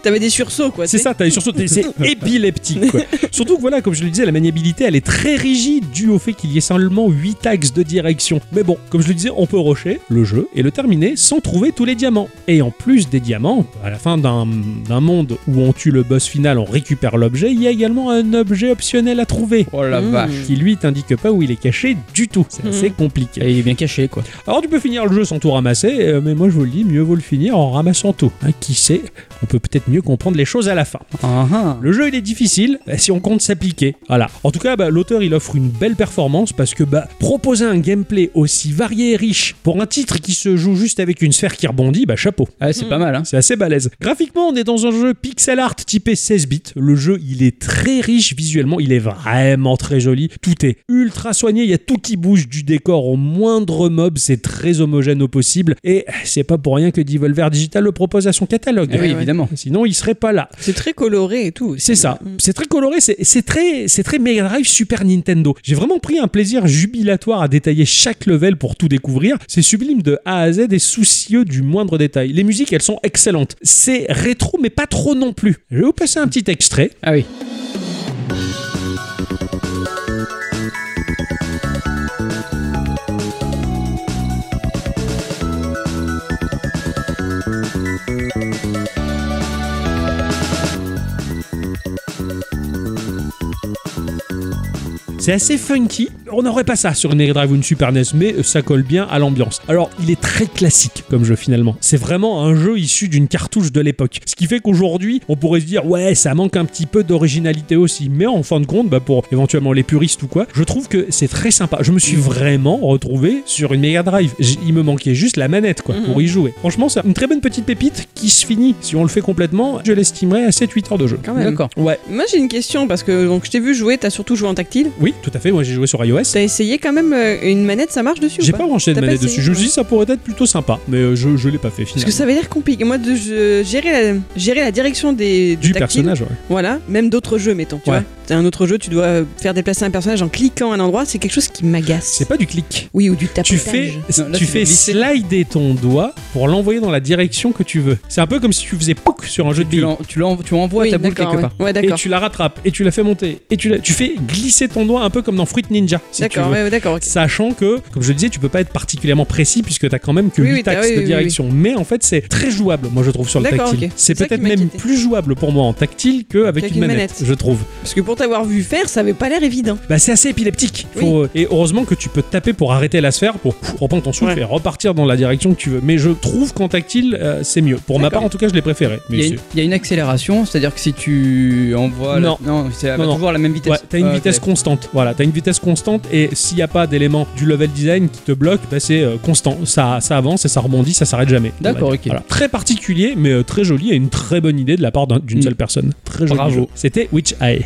T'avais des sursauts, quoi. C'est ça, t'as surtout c'est [laughs] épileptique. quoi. Surtout que voilà, comme je le disais, la maniabilité elle est très rigide due au fait qu'il y ait seulement 8 axes de direction. Mais bon, comme je le disais, on peut rusher le jeu et le terminer sans trouver tous les diamants. Et en plus des diamants, à la fin d'un monde où on tue le boss final, on récupère l'objet, il y a également un objet optionnel à trouver. Oh la Mmh. vache. Qui lui t'indique pas où il est caché du tout. C'est Mhm. assez compliqué. Et il est bien caché, quoi. Alors tu peux finir le jeu sans tout ramasser, euh, mais moi je vous le dis, mieux vaut le finir en ramassant tout. Hein, qui sait, on peut peut-être mieux comprendre les choses à la fin. Ah ah. Le jeu il est difficile si on compte s'appliquer. Voilà. En tout cas, bah, l'auteur il offre une belle performance parce que bah, proposer un gameplay aussi varié et riche pour un titre qui se joue juste avec une sphère qui rebondit, bah chapeau. Ah, c'est pas mal, hein. C'est assez balèze. Graphiquement, on est dans un jeu pixel art typé 16 bits. Le jeu, il est très riche visuellement, il est vraiment très joli. Tout est ultra soigné, il y a tout qui bouge du décor au moindre mob, c'est très homogène au possible. Et c'est pas pour rien que Devolver Digital le propose à son catalogue. Ah oui, évidemment. Sinon, il serait pas là. C'est très coloré et tout. C'est ça. Mm. C'est très coloré, c'est c'est très, c'est très Mega Drive Super Nintendo. J'ai vraiment pris un plaisir jubilatoire à détailler chaque level pour tout découvrir. C'est sublime de A à Z et soucieux du moindre détail. Les musiques, elles sont excellentes. C'est rétro, mais pas trop non plus. Je vais vous passer un petit extrait. Ah oui. C'est assez funky. On n'aurait pas ça sur une Mega Drive ou une Super NES, mais ça colle bien à l'ambiance. Alors, il est très classique comme jeu finalement. C'est vraiment un jeu issu d'une cartouche de l'époque. Ce qui fait qu'aujourd'hui, on pourrait se dire, ouais, ça manque un petit peu d'originalité aussi. Mais en fin de compte, bah, pour éventuellement les puristes ou quoi, je trouve que c'est très sympa. Je me suis vraiment retrouvé sur une Mega Drive. Il me manquait juste la manette, quoi, pour y jouer. Franchement, c'est une très bonne petite pépite qui se finit. Si on le fait complètement, je l'estimerais à 7-8 heures de jeu. Quand même. D'accord. Ouais, Moi j'ai une question parce que donc je t'ai vu jouer, t'as surtout joué en tactile. oui, tout à fait. Moi, j'ai joué sur iOS. T'as essayé quand même euh, une manette, ça marche dessus ou J'ai pas branché de pas manette dessus. Je me suis dit ça pourrait être plutôt sympa, mais euh, je, je l'ai pas fait Parce finalement. que ça va l'air compliqué. Moi, de je- gérer, la, gérer la direction des, du personnage, ouais. Voilà, même d'autres jeux, mettons. Tu Ouais. vois, t'as un autre jeu, tu dois euh, faire déplacer un personnage en cliquant à un endroit, c'est quelque chose qui m'agace. C'est pas du clic. Oui, ou du tapotage. Tu fais, Non, là, tu fais glisser. slider ton doigt pour l'envoyer dans la direction que tu veux. C'est un peu comme si tu faisais pouk sur un jeu de Tu, billes. tu, l'en- tu envoies Oui, ta boule quelque ouais. part. Ouais, Et d'accord. tu la rattrapes, et tu la fais monter, et tu, la- tu fais glisser ton doigt un peu comme dans Fruit Ninja. Si tu D'accord, ouais, d'accord. Sachant que, comme je le disais, tu peux pas être particulièrement précis puisque t'as quand même que Oui, 8 oui, t'as- axes oui, de oui, direction. Mais en fait, c'est très jouable, moi je trouve, sur le tactile. C'est C'est peut-être même plus jouable pour moi en tactile qu'avec une une manette, manette. je trouve. Parce que pour t'avoir vu faire, ça avait pas l'air évident. Bah, c'est assez épileptique. Faut- Et heureusement que tu peux te taper pour arrêter la sphère, pour reprendre ton souffle Ouais. et repartir dans la direction que tu veux. Mais je trouve qu'en tactile, euh, c'est mieux. Pour ma part, en tout cas, je l'ai préféré. Il y, a c'est- une, il y a une accélération, c'est-à-dire que si tu envoies. la- Non. c'est va Non, non. toujours à la même vitesse. Ouais, t'as une Ah, vitesse constante. Voilà, t'as une vitesse constante et s'il n'y a pas d'élément du level design qui te bloque, bah c'est euh, constant. Ça, ça avance et ça rebondit, ça s'arrête jamais. D'accord, ok. Voilà. Très particulier, mais euh, très joli et une très bonne idée de la part d'un- d'une Mm. seule personne. Très joli. Bravo. C'était Witch Eye.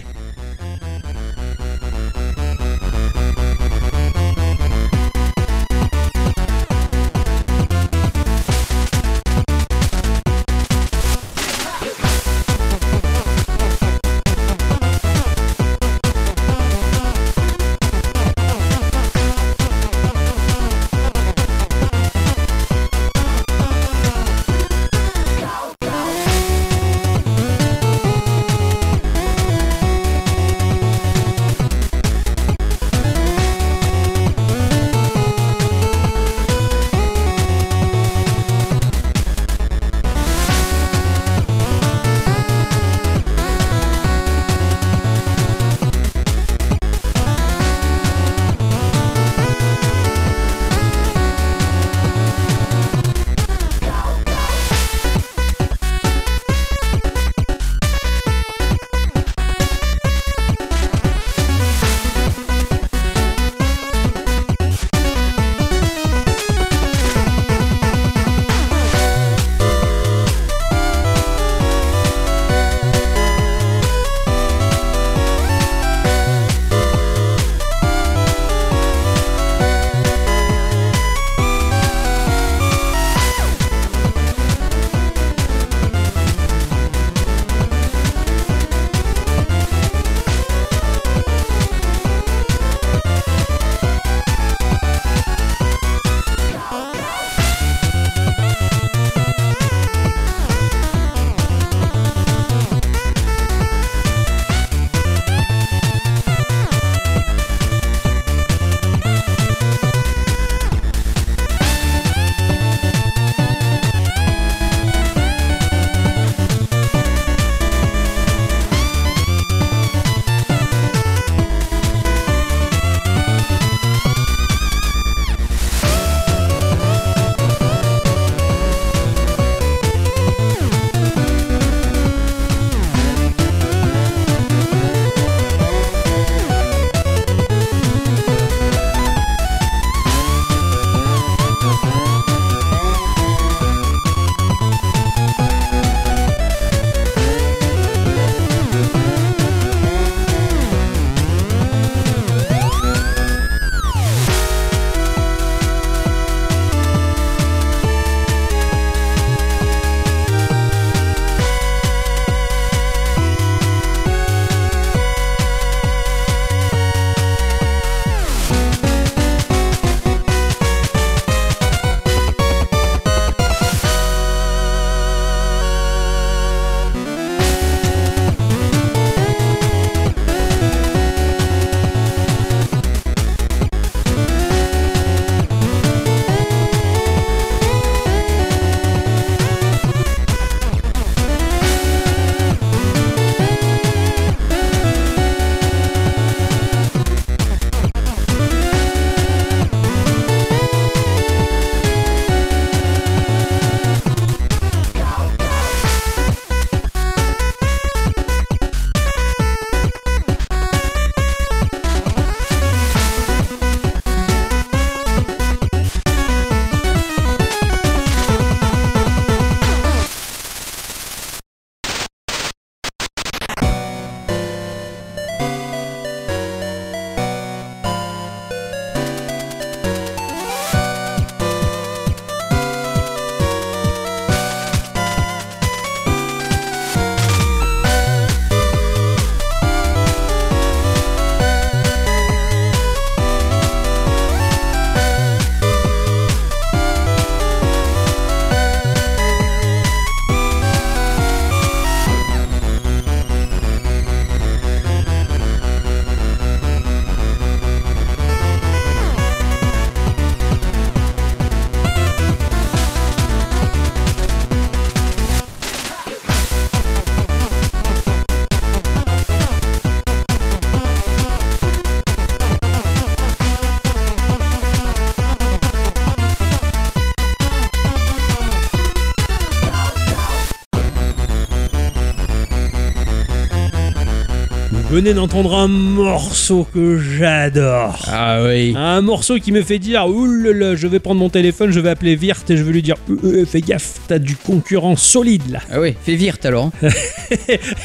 Venez d'entendre un morceau que j'adore. Ah oui. Un morceau qui me fait dire oulala, je vais prendre mon téléphone, je vais appeler Virt et je vais lui dire Euh, fais gaffe, t'as du concurrent solide là. Ah oui, fais virt alors. hein.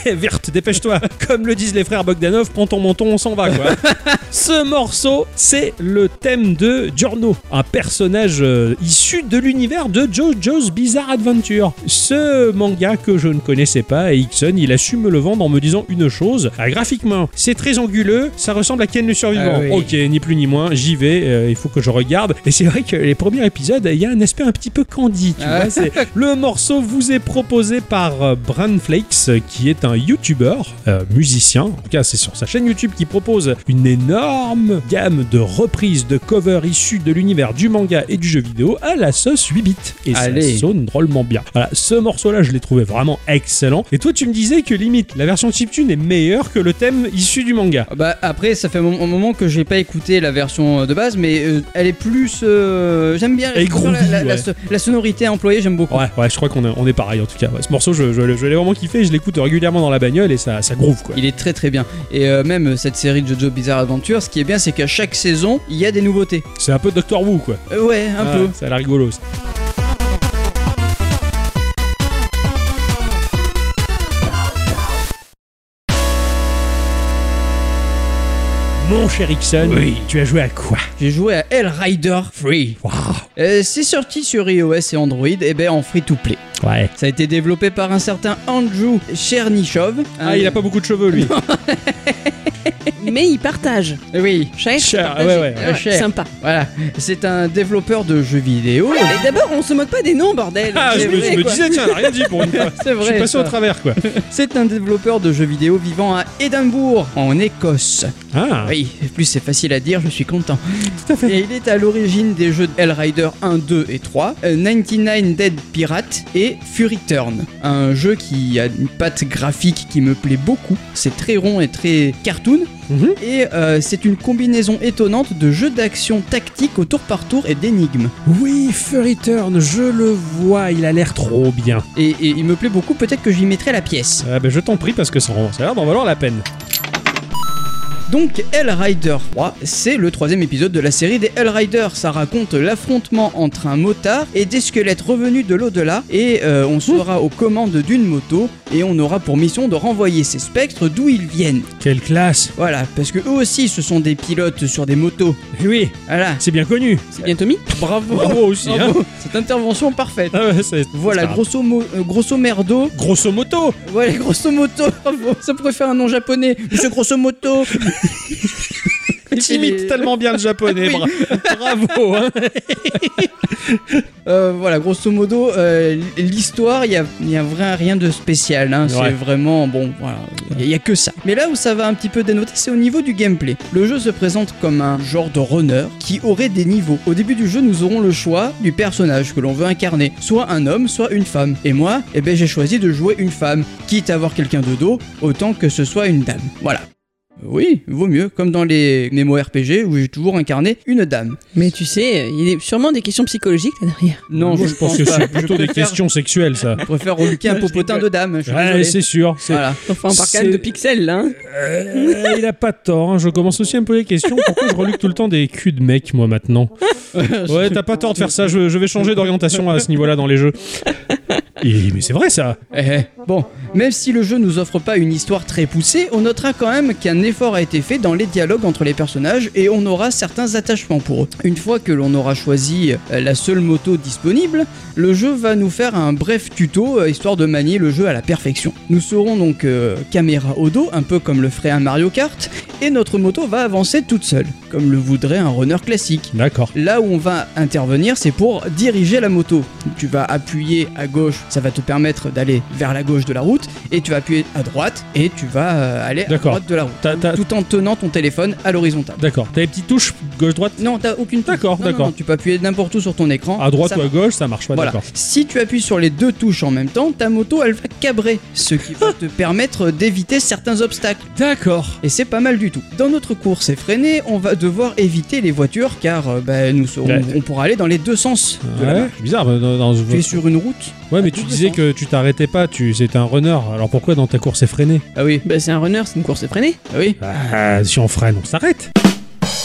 [laughs] Virt, dépêche-toi. Comme le disent les frères Bogdanov, prends ton menton, on s'en va quoi. [laughs] Ce morceau, c'est le thème de Giorno, un personnage euh, issu de l'univers de JoJo's Bizarre Adventure. Ce manga que je ne connaissais pas et Ixon, il a su me le vendre en me disant une chose. Ah, graphiquement, c'est très anguleux, ça ressemble à Ken le survivant. Ah oui. Ok, ni plus ni moins, j'y vais, euh, il faut que je regarde. Et c'est vrai que les premiers épisodes, il y a un aspect un petit peu candy, tu Ah. vois. [laughs] le morceau vous est proposé par euh, Bran Flakes, euh, qui est un YouTuber, euh, musicien. En tout cas, c'est sur sa chaîne YouTube qui propose une énorme gamme de reprises de covers issus de l'univers du manga et du jeu vidéo à la sauce 8 bits. Et Allez. ça sonne drôlement bien. Voilà, ce morceau-là, je l'ai trouvé vraiment excellent. Et toi, tu me disais que limite, la version chiptune est meilleure que le thème issu du manga. Ah Bah après, ça fait un moment- que j'ai pas écouté la version de base, mais euh, elle est plus. euh, j'aime bien Elle est la, groovy, la- la ouais. so- la sonorité employée, j'aime beaucoup. Ouais, ouais, je crois qu'on est, on est pareil en tout cas. Ouais, ce morceau, je, je, je l'ai vraiment kiffé, je l'écoute régulièrement dans la bagnole et ça, ça groove quoi. Il est très très bien. Et euh, même euh, cette série de JoJo Bizarre Adventure, ce qui est bien, c'est qu'à chaque saison, il y a des nouveautés. C'est un peu Doctor Who quoi. Euh, ouais, un Ouais, peu. Ça a l'air rigolo. ça. Mon cher Ixon, Oui. tu as joué à quoi? J'ai joué à Hell Rider Free. Waouh Euh, c'est sorti sur iOS et Android, et ben en free to play. Ouais. Ça a été développé par un certain Andrew Chernyshov. Ah, il a pas beaucoup de cheveux lui. [laughs] Mais il partage. Oui, Cher, Cher, ouais, ouais, ouais. Cher. Sympa. voilà. C'est un développeur de jeux vidéo. Et d'abord, on se moque pas des noms, bordel. Ah, je C'est me, vrai, je me quoi. disais, tiens, rien dit pour une [laughs] fois. C'est Je suis vrai. passé ça. au travers quoi. C'est un développeur de jeux vidéo vivant à Édimbourg, en Écosse. Ah, Oui, plus c'est facile à dire, je suis content. tout à fait. Et il est à l'origine des jeux Hellrider 1, 2 et 3, euh, 99 Dead Pirate et Fury Turn. Un jeu qui a une patte graphique qui me plaît beaucoup. C'est très rond et très cartoon. Mhm. Et euh, c'est une combinaison étonnante de jeux d'action tactique au tour par tour et d'énigmes. Oui, Furry Turn, je le vois, il a l'air trop bien. Et, et il me plaît beaucoup, peut-être que j'y mettrai la pièce. Ah, ben, je t'en prie parce que ça, ça a l'air d'en valoir la peine. Donc Hellrider 3, c'est le troisième épisode de la série des Hellrider. Ça raconte l'affrontement entre un motard et des squelettes revenus de l'au-delà. Et euh, on sera aux commandes d'une moto et on aura pour mission de renvoyer ces spectres d'où ils viennent. Quelle classe Voilà, parce que eux aussi ce sont des pilotes sur des motos. Eh Oui, Voilà, c'est bien connu. C'est bien Tommy bravo, Bravo aussi, hein. Cette intervention parfaite. Ah ouais, c'est- Voilà, c'est grosso, mo- euh, grosso merdo. Grosso moto Voilà, grosso moto. Bravo. [laughs] Ça pourrait faire un nom japonais. Monsieur grosso moto. [laughs] T'imites tellement bien le japonais, Oui. [laughs] bravo hein. [laughs] Euh, voilà, grosso modo, euh, l'histoire, il y a, y a rien de spécial. hein. Ouais. C'est vraiment, bon, voilà, il y, a que ça. Mais là où ça va un petit peu dénoter, c'est au niveau du gameplay. Le jeu se présente comme un genre de runner qui aurait des niveaux. Au début du jeu, nous aurons le choix du personnage que l'on veut incarner, soit un homme, soit une femme. Et moi, eh ben, j'ai choisi de jouer une femme, quitte à avoir quelqu'un de dos, autant que ce soit une dame. Voilà. Oui, vaut mieux, comme dans les MMORPG où j'ai toujours incarné une dame. Mais tu sais, il y a sûrement des questions psychologiques là derrière. Non, Moi, je pense que pas. c'est plutôt des questions sexuelles, ça. Je préfère reluquer un popotin de dame. Ouais, c'est sûr. Voilà. Enfin, C'est- même de pixels là. hein. Euh, il a pas tort. hein. Je commence aussi à me poser des questions. Pourquoi je reluque tout le temps des culs de mecs, moi, maintenant [laughs] Ouais, t'as pas tort de faire ça. Je, je vais changer d'orientation à ce niveau-là dans les jeux. Et- mais c'est vrai, ça. Eh, eh. Bon, même si le jeu nous offre pas une histoire très poussée, on notera quand même qu'un effort a été fait dans les dialogues entre les personnages et on aura certains attachements pour eux. Une fois que l'on aura choisi euh, la seule moto disponible, le jeu va nous faire un bref tuto euh, histoire de manier le jeu à la perfection. Nous serons donc euh, caméra au dos, un peu comme le ferait un Mario Kart, et notre moto va avancer toute seule, comme le voudrait un runner classique. D'accord. Là où on va intervenir, c'est pour diriger la moto. Tu vas appuyer à gauche, ça va te permettre d'aller vers la gauche de la route, et tu vas appuyer à droite, et tu vas euh, aller à droite de la route. T'as- t'as- Tout en tenant ton téléphone à l'horizontale. D'accord. T'as les petites touches gauche, droite Non, t'as aucune touche. D'accord, d'accord. non, Tu peux appuyer n'importe où sur ton écran. À droite Ça ou à gauche, ça marche pas, Voilà. d'accord. Si tu appuies sur les deux touches en même temps, ta moto elle va cabrer, ce qui va [laughs] te permettre d'éviter certains obstacles. D'accord. Et c'est pas mal du tout. Dans notre course effrénée, on va devoir éviter les voitures car euh, bah, nous serons- Ouais. on pourra aller dans les deux sens de la Ouais, c'est bizarre. Dans, dans- Tu es sur une route. Ouais, mais tu disais que tu t'arrêtais pas, tu c'était un runner. Alors pourquoi dans ta course effrénée? Ah oui, Bah, c'est un runner, c'est une course effrénée. ah oui. Ah, si on freine, on s'arrête.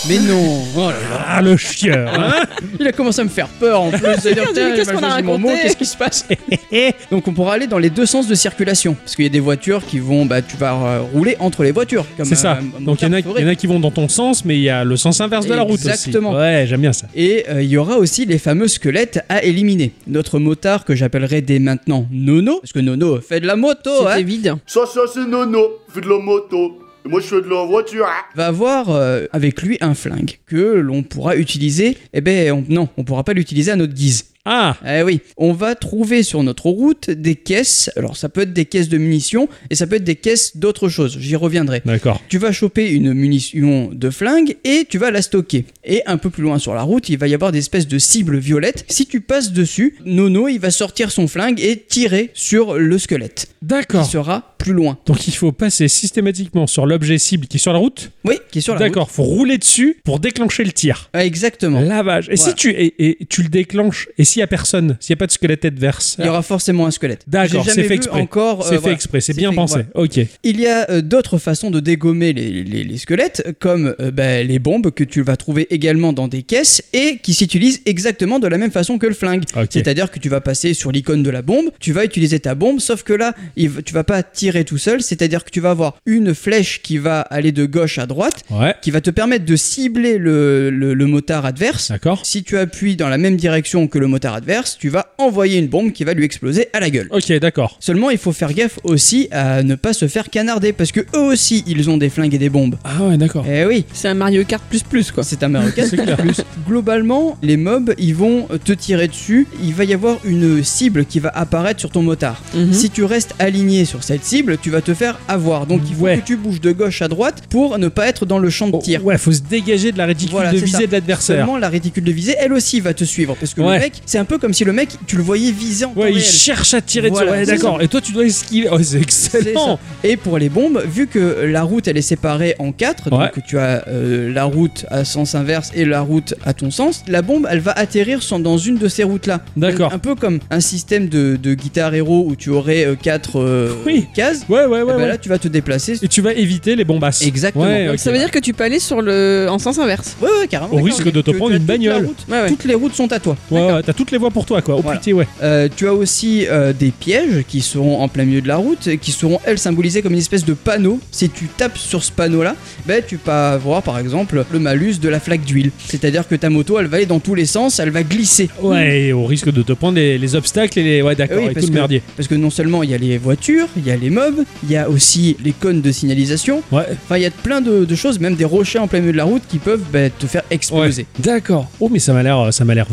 Mais non. Oh là là. Ah, le chieur hein Il a commencé à me faire peur en plus. C'est-à-dire, Qu'est-ce qu'on a raconté Qu'est-ce qui se passe [laughs] Donc on pourra aller dans les deux sens de circulation parce qu'il y a des voitures qui vont, bah tu vas euh, rouler entre les voitures. comme C'est ça. Donc il y, en a- motard il y en a qui vont dans ton sens, mais il y a le sens inverse de la route aussi. Exactement. Ouais, j'aime bien ça. Et euh, il y aura aussi les fameux squelettes à éliminer. Notre motard que j'appellerai dès maintenant Nono, parce que Nono fait de la moto, C'était hein, vide. Ça, ça, c'est Nono. Fait de la moto. Moi, je fais de la voiture. hein. va avoir euh, avec lui un flingue que l'on pourra utiliser. Eh ben on- non, on pourra pas l'utiliser à notre guise. Ah, Eh oui, on va trouver sur notre route des caisses. Alors ça peut être des caisses de munitions et ça peut être des caisses d'autres choses. J'y reviendrai. d'accord. Tu vas choper une munition de flingue et tu vas la stocker. Et un peu plus loin sur la route, il va y avoir des espèces de cibles violettes. Si tu passes dessus, Nono, il va sortir son flingue et tirer sur le squelette. Qui D'accord. sera plus loin. Donc il faut passer systématiquement sur l'objet cible qui est sur la route. Oui, qui est sur la route. D'accord, faut rouler dessus pour déclencher le tir. Ah, exactement. Lavage. Et Voilà. si tu et, et tu le déclenches et s'il y a personne, s'il y a pas de squelette adverse. Il y aura forcément un squelette. D'accord, c'est fait exprès. Encore, euh, c'est fait voilà. exprès, c'est bien fait- pensé. Ok. Il y a euh, d'autres façons de dégommer les, les- les squelettes, comme euh, bah, les bombes que tu vas trouver également dans des caisses et qui s'utilisent exactement de la même façon que le flingue. C'est-à-dire que tu vas passer sur l'icône de la bombe, tu vas utiliser ta bombe, sauf que là, il tu vas pas tirer tout seul, c'est-à-dire que tu vas avoir une flèche qui va aller de gauche à droite, Ouais. qui va te permettre de cibler le, le- le motard adverse. D'accord. Si tu appuies dans la même direction que le motard adverse, tu vas envoyer une bombe qui va lui exploser à la gueule. Ok, d'accord. Seulement, il faut faire gaffe aussi à ne pas se faire canarder parce que eux aussi, ils ont des flingues et des bombes. Ah ouais, d'accord. Eh oui, C'est un Mario Kart plus plus quoi. c'est un Mario Kart [laughs] plus. Globalement, les mobs, ils vont te tirer dessus. Il va y avoir une cible qui va apparaître sur ton motard. Mhm. Si tu restes aligné sur cette cible, tu vas te faire avoir. Donc, il faut Ouais. que tu bouges de gauche à droite pour ne pas être dans le champ de Oh, tir. ouais, faut se dégager de la réticule Voilà, de visée ça. de l'adversaire. Seulement, la réticule de visée, elle aussi va te suivre. Parce que Ouais. le mec, c'est un peu comme si le mec, tu le voyais viser en temps Ouais, il réel. cherche à tirer Voilà, dessus. Ouais, c'est d'accord. Et toi, tu dois esquiver. Oh, c'est C'est excellent. ça. Et pour les bombes, vu que la route elle est séparée en quatre, Ouais. donc tu as euh, la route à sens inverse et la route à ton sens, la bombe elle va atterrir dans une de ces routes-là. D'accord. Donc, Un peu comme un système de, de guitare héros où tu aurais euh, quatre euh, Oui. cases. Ouais, ouais, Et ouais. ben ouais. là tu vas te déplacer. Et tu vas éviter les bombasses. Exactement. Ouais, Donc ok. ça veut dire que tu peux aller sur le en sens inverse. Ouais ouais carrément. Au d'accord. risque de te Que prendre tu as une toute la bagnole. route. Ouais ouais. Toutes les routes sont à toi. Ouais, ouais, t'as toutes les voies pour toi, quoi. Voilà. petit, ouais. Euh, tu as aussi euh, des pièges qui seront en plein milieu de la route, et qui seront elles symbolisées comme une espèce de panneau. Si tu tapes sur ce panneau-là, ben, tu peux avoir par exemple le malus de la flaque d'huile. C'est-à-dire que ta moto, elle va aller dans tous les sens, elle va glisser. Ouais, et au risque de te prendre les, les obstacles et les. Ouais, d'accord. Oui, et tout le que- merdier. Parce que non seulement il y a les voitures, il y a les mobs, il y a aussi les cônes de signalisation. Ouais. Enfin, il y a plein de, de choses, même des rochers en plein milieu de la route qui peuvent ben, te faire exploser. D'accord. Oh, mais ça m'a l'air,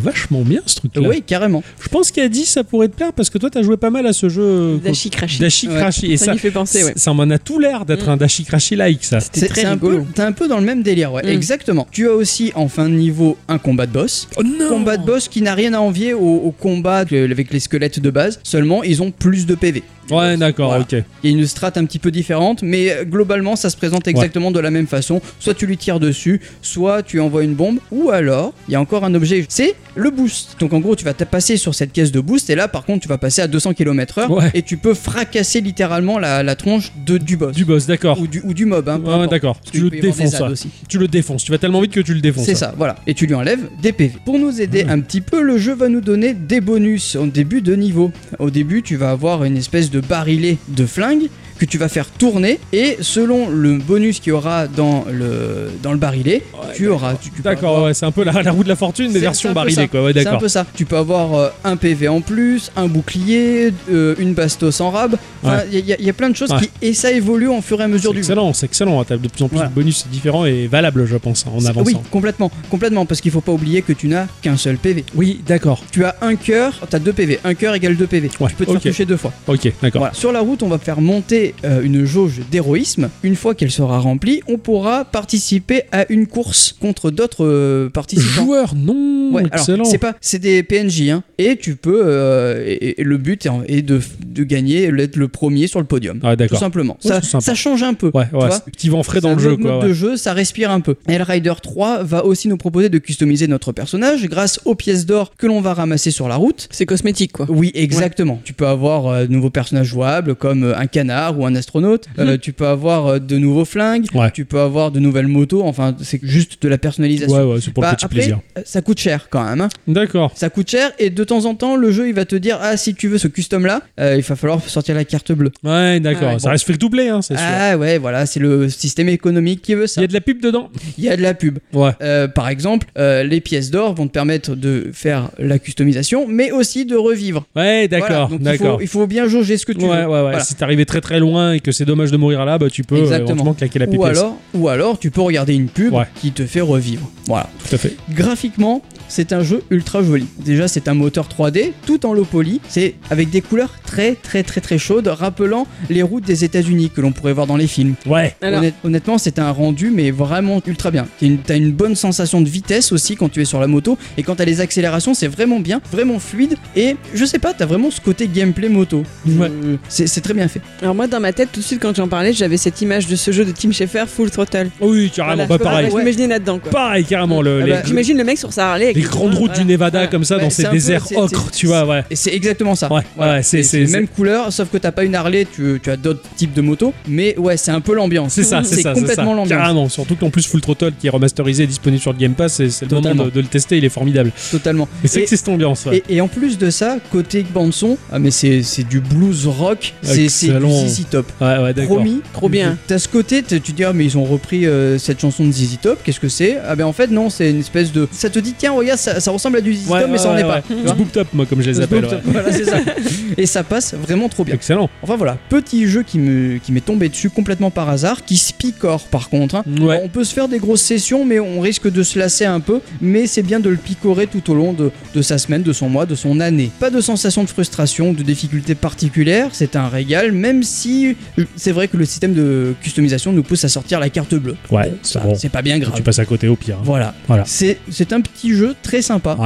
vachement bien ce Oui, carrément. Je pense qu'à 10, ça pourrait te plaire parce que toi, t'as joué pas mal à ce jeu. Dashi Crashi. Dashi Ouais. Crashi. Et Ça ça, fait penser ouais. ça m'en a tout l'air d'être Mm. un Dashi Crashi-like, ça. C'était très c'est un peu, rigolo. t'es un peu dans le même délire, ouais, Mm. exactement. Tu as aussi en fin de niveau un combat de boss. Oh non combat de boss qui n'a rien à envier au, au combat avec les squelettes de base, seulement ils ont plus de PV. Ouais, d'accord, Voilà. ok. Il y a une strat un petit peu différente, mais euh, globalement ça se présente exactement de la même façon. Soit tu lui tires dessus, soit tu envoies une bombe, ou alors il y a encore un objet, c'est le boost. Donc en gros tu vas passer sur cette caisse de boost, et là par contre tu vas passer à 200 km/h, Ouais. et tu peux fracasser littéralement la, la tronche de, du boss. Du boss, d'accord. Ou du, ou du mob, hein, Ouais, d'accord. Tu le défonces, aussi. Tu le défonces. Tu vas tellement vite que tu le défonces. C'est ça, voilà. Et tu lui enlèves des PV. Pour nous aider un petit peu, le jeu va nous donner des bonus au début de niveau. Au début, tu vas avoir une espèce de barillet de flingue que tu vas faire tourner et selon le bonus qu'il y aura dans le, dans le barillet, tu auras. tu- tu peux D'accord, avoir- ouais, c'est un peu la, la roue de la fortune, mais C'est- version c'est un peu barilée, ça. quoi. Ouais, C'est un peu ça. Tu peux avoir euh, un PV en plus, un bouclier, euh, une bastos en rab. Enfin, il y, a- il y a plein de choses Ouais. qui. Et ça évolue au fur et à mesure du jeu. excellent, c'est excellent. hein. T'as de plus en plus de bonus différents et valables, je pense, en C'est- avançant. Oui, complètement, complètement, parce qu'il faut pas oublier que tu n'as qu'un seul PV. Oui, d'accord. Tu as un cœur, tu as deux PV. Un cœur égale deux PV. Ouais, tu peux te faire toucher deux fois. Ok, d'accord. Voilà. Sur la route, on va faire monter euh, une jauge d'héroïsme. Une fois qu'elle sera remplie, on pourra participer à une course contre d'autres euh, participants. Joueur, non, Ouais, excellent. c'est pas, c'est des PNJ, hein, et tu peux, euh, et, et le but est, de, de gagner, d'être le premier sur le podium. Ah, tout simplement. Ouais, ça, ça change un peu. Ouais, tu ouais, vois c'est petit vent frais dans le un jeu, quoi. de jeu, ça respire un peu. Hellrider 3 va aussi nous proposer de customiser notre personnage grâce aux pièces d'or que l'on va ramasser sur la route. C'est cosmétique, quoi. Oui, exactement. Tu peux avoir euh, de nouveaux personnages jouables comme un canard ou un astronaute. Euh, tu peux avoir euh, de nouveaux flingues. Ouais. Tu peux avoir de nouvelles motos. Enfin, c'est juste de la personnalisation. Ouais, ouais, c'est pour Bah, le petit après, plaisir. euh, ça coûte cher quand même. hein. D'accord. Ça coûte cher et de temps en temps, le jeu il va te dire Ah, si tu veux ce custom là, il va falloir sortir la carte bleue. Ouais, d'accord. Ah. Ça reste free to play, hein, c'est sûr. Ah ouais, voilà, c'est le système économique qui veut Il ça. y a de la pub dedans. Il y a de la pub. Ouais. Euh, par exemple, les pièces d'or vont te permettre de faire la customisation, mais aussi de revivre. Ouais, Voilà, d'accord, il d'accord. faut, il faut bien jauger ce que tu Ouais, veux. ouais, ouais. Voilà. Si t'es arrivé très très loin et que c'est dommage de mourir là, bah tu peux euh, éventuellement claquer la Ou pipette. alors, ou alors, tu peux regarder une pub Ouais. qui te fait revivre. Voilà. Tout à fait. Graphiquement, c'est un jeu ultra joli. Déjà, c'est un moteur 3D, tout en low poly. C'est avec des couleurs très très très très chaudes, rappelant les routes des États-Unis que l'on pourrait voir dans les films. Ouais. Alors- honnêtement, c'est un rendu, mais vraiment ultra bien. T'as une, bonne sensation de vitesse aussi quand tu es sur la moto, et quand t'as les accélérations, c'est vraiment bien, vraiment fluide, et je sais pas, t'as vraiment ce côté gameplay moto. Ouais. Euh, c'est très bien fait. Alors moi, dans ma tête, tout de suite, quand j'en parlais, j'avais cette image de ce jeu de Tim Schafer, Full Throttle. Oui, carrément. Voilà, bah je peux- pareil. Je m'imaginais là-dedans, quoi. Pareil, carrément. Le, Ah les, bah, J'imagine le mec sur sa Harley. Les grandes routes du Nevada comme ça, dans ces déserts c'est- ocre, c'est- tu vois, ouais. Et c'est exactement ça. Ouais, c'est- mêmes couleurs, sauf que t'as pas une Harley, tu, tu as d'autres types de motos, mais ouais, c'est un peu l'ambiance. C'est ça, c'est complètement l'ambiance. Carrément. Surtout qu'en plus Full Throttle qui est remasterisé et disponible sur le Game Pass, c'est le moment de, de le tester, il est formidable. Totalement. Et c'est que c'est cette ambiance. ouais. Et, et en plus de ça, côté bande son, ah mais c'est c'est du blues rock, c'est du. ZZ Top. Ouais, ouais, d'accord. Promis, Trop bien. T'as ce côté, tu te dis ah mais ils ont repris euh, cette chanson de ZZ Top, qu'est-ce que c'est? Ah ben en fait non, c'est une espèce de, ça te dit tiens ça, ça ressemble à du ZZ Ouais, Top mais ça en est pas. Tu vois Zboop Top, moi, comme je les appelle. Voilà c'est ça. [laughs] Et ça passe vraiment trop bien. Excellent. Enfin voilà, petit jeu qui me qui m'est tombé dessus complètement par hasard, qui se picore par contre. hein. Ouais. On peut se faire des grosses sessions, mais on risque de se lasser un peu. Mais c'est bien de le picorer tout au long de, de sa semaine, de son mois, de son année. Pas de sensation de frustration, de difficulté particulière, c'est un régal, même si c'est vrai que le système de customisation nous pousse à sortir la carte bleue. Ouais, Bon, c'est bon. pas bien grave. Tu passes à côté au pire. hein. Voilà. Voilà. C'est un petit jeu très sympa.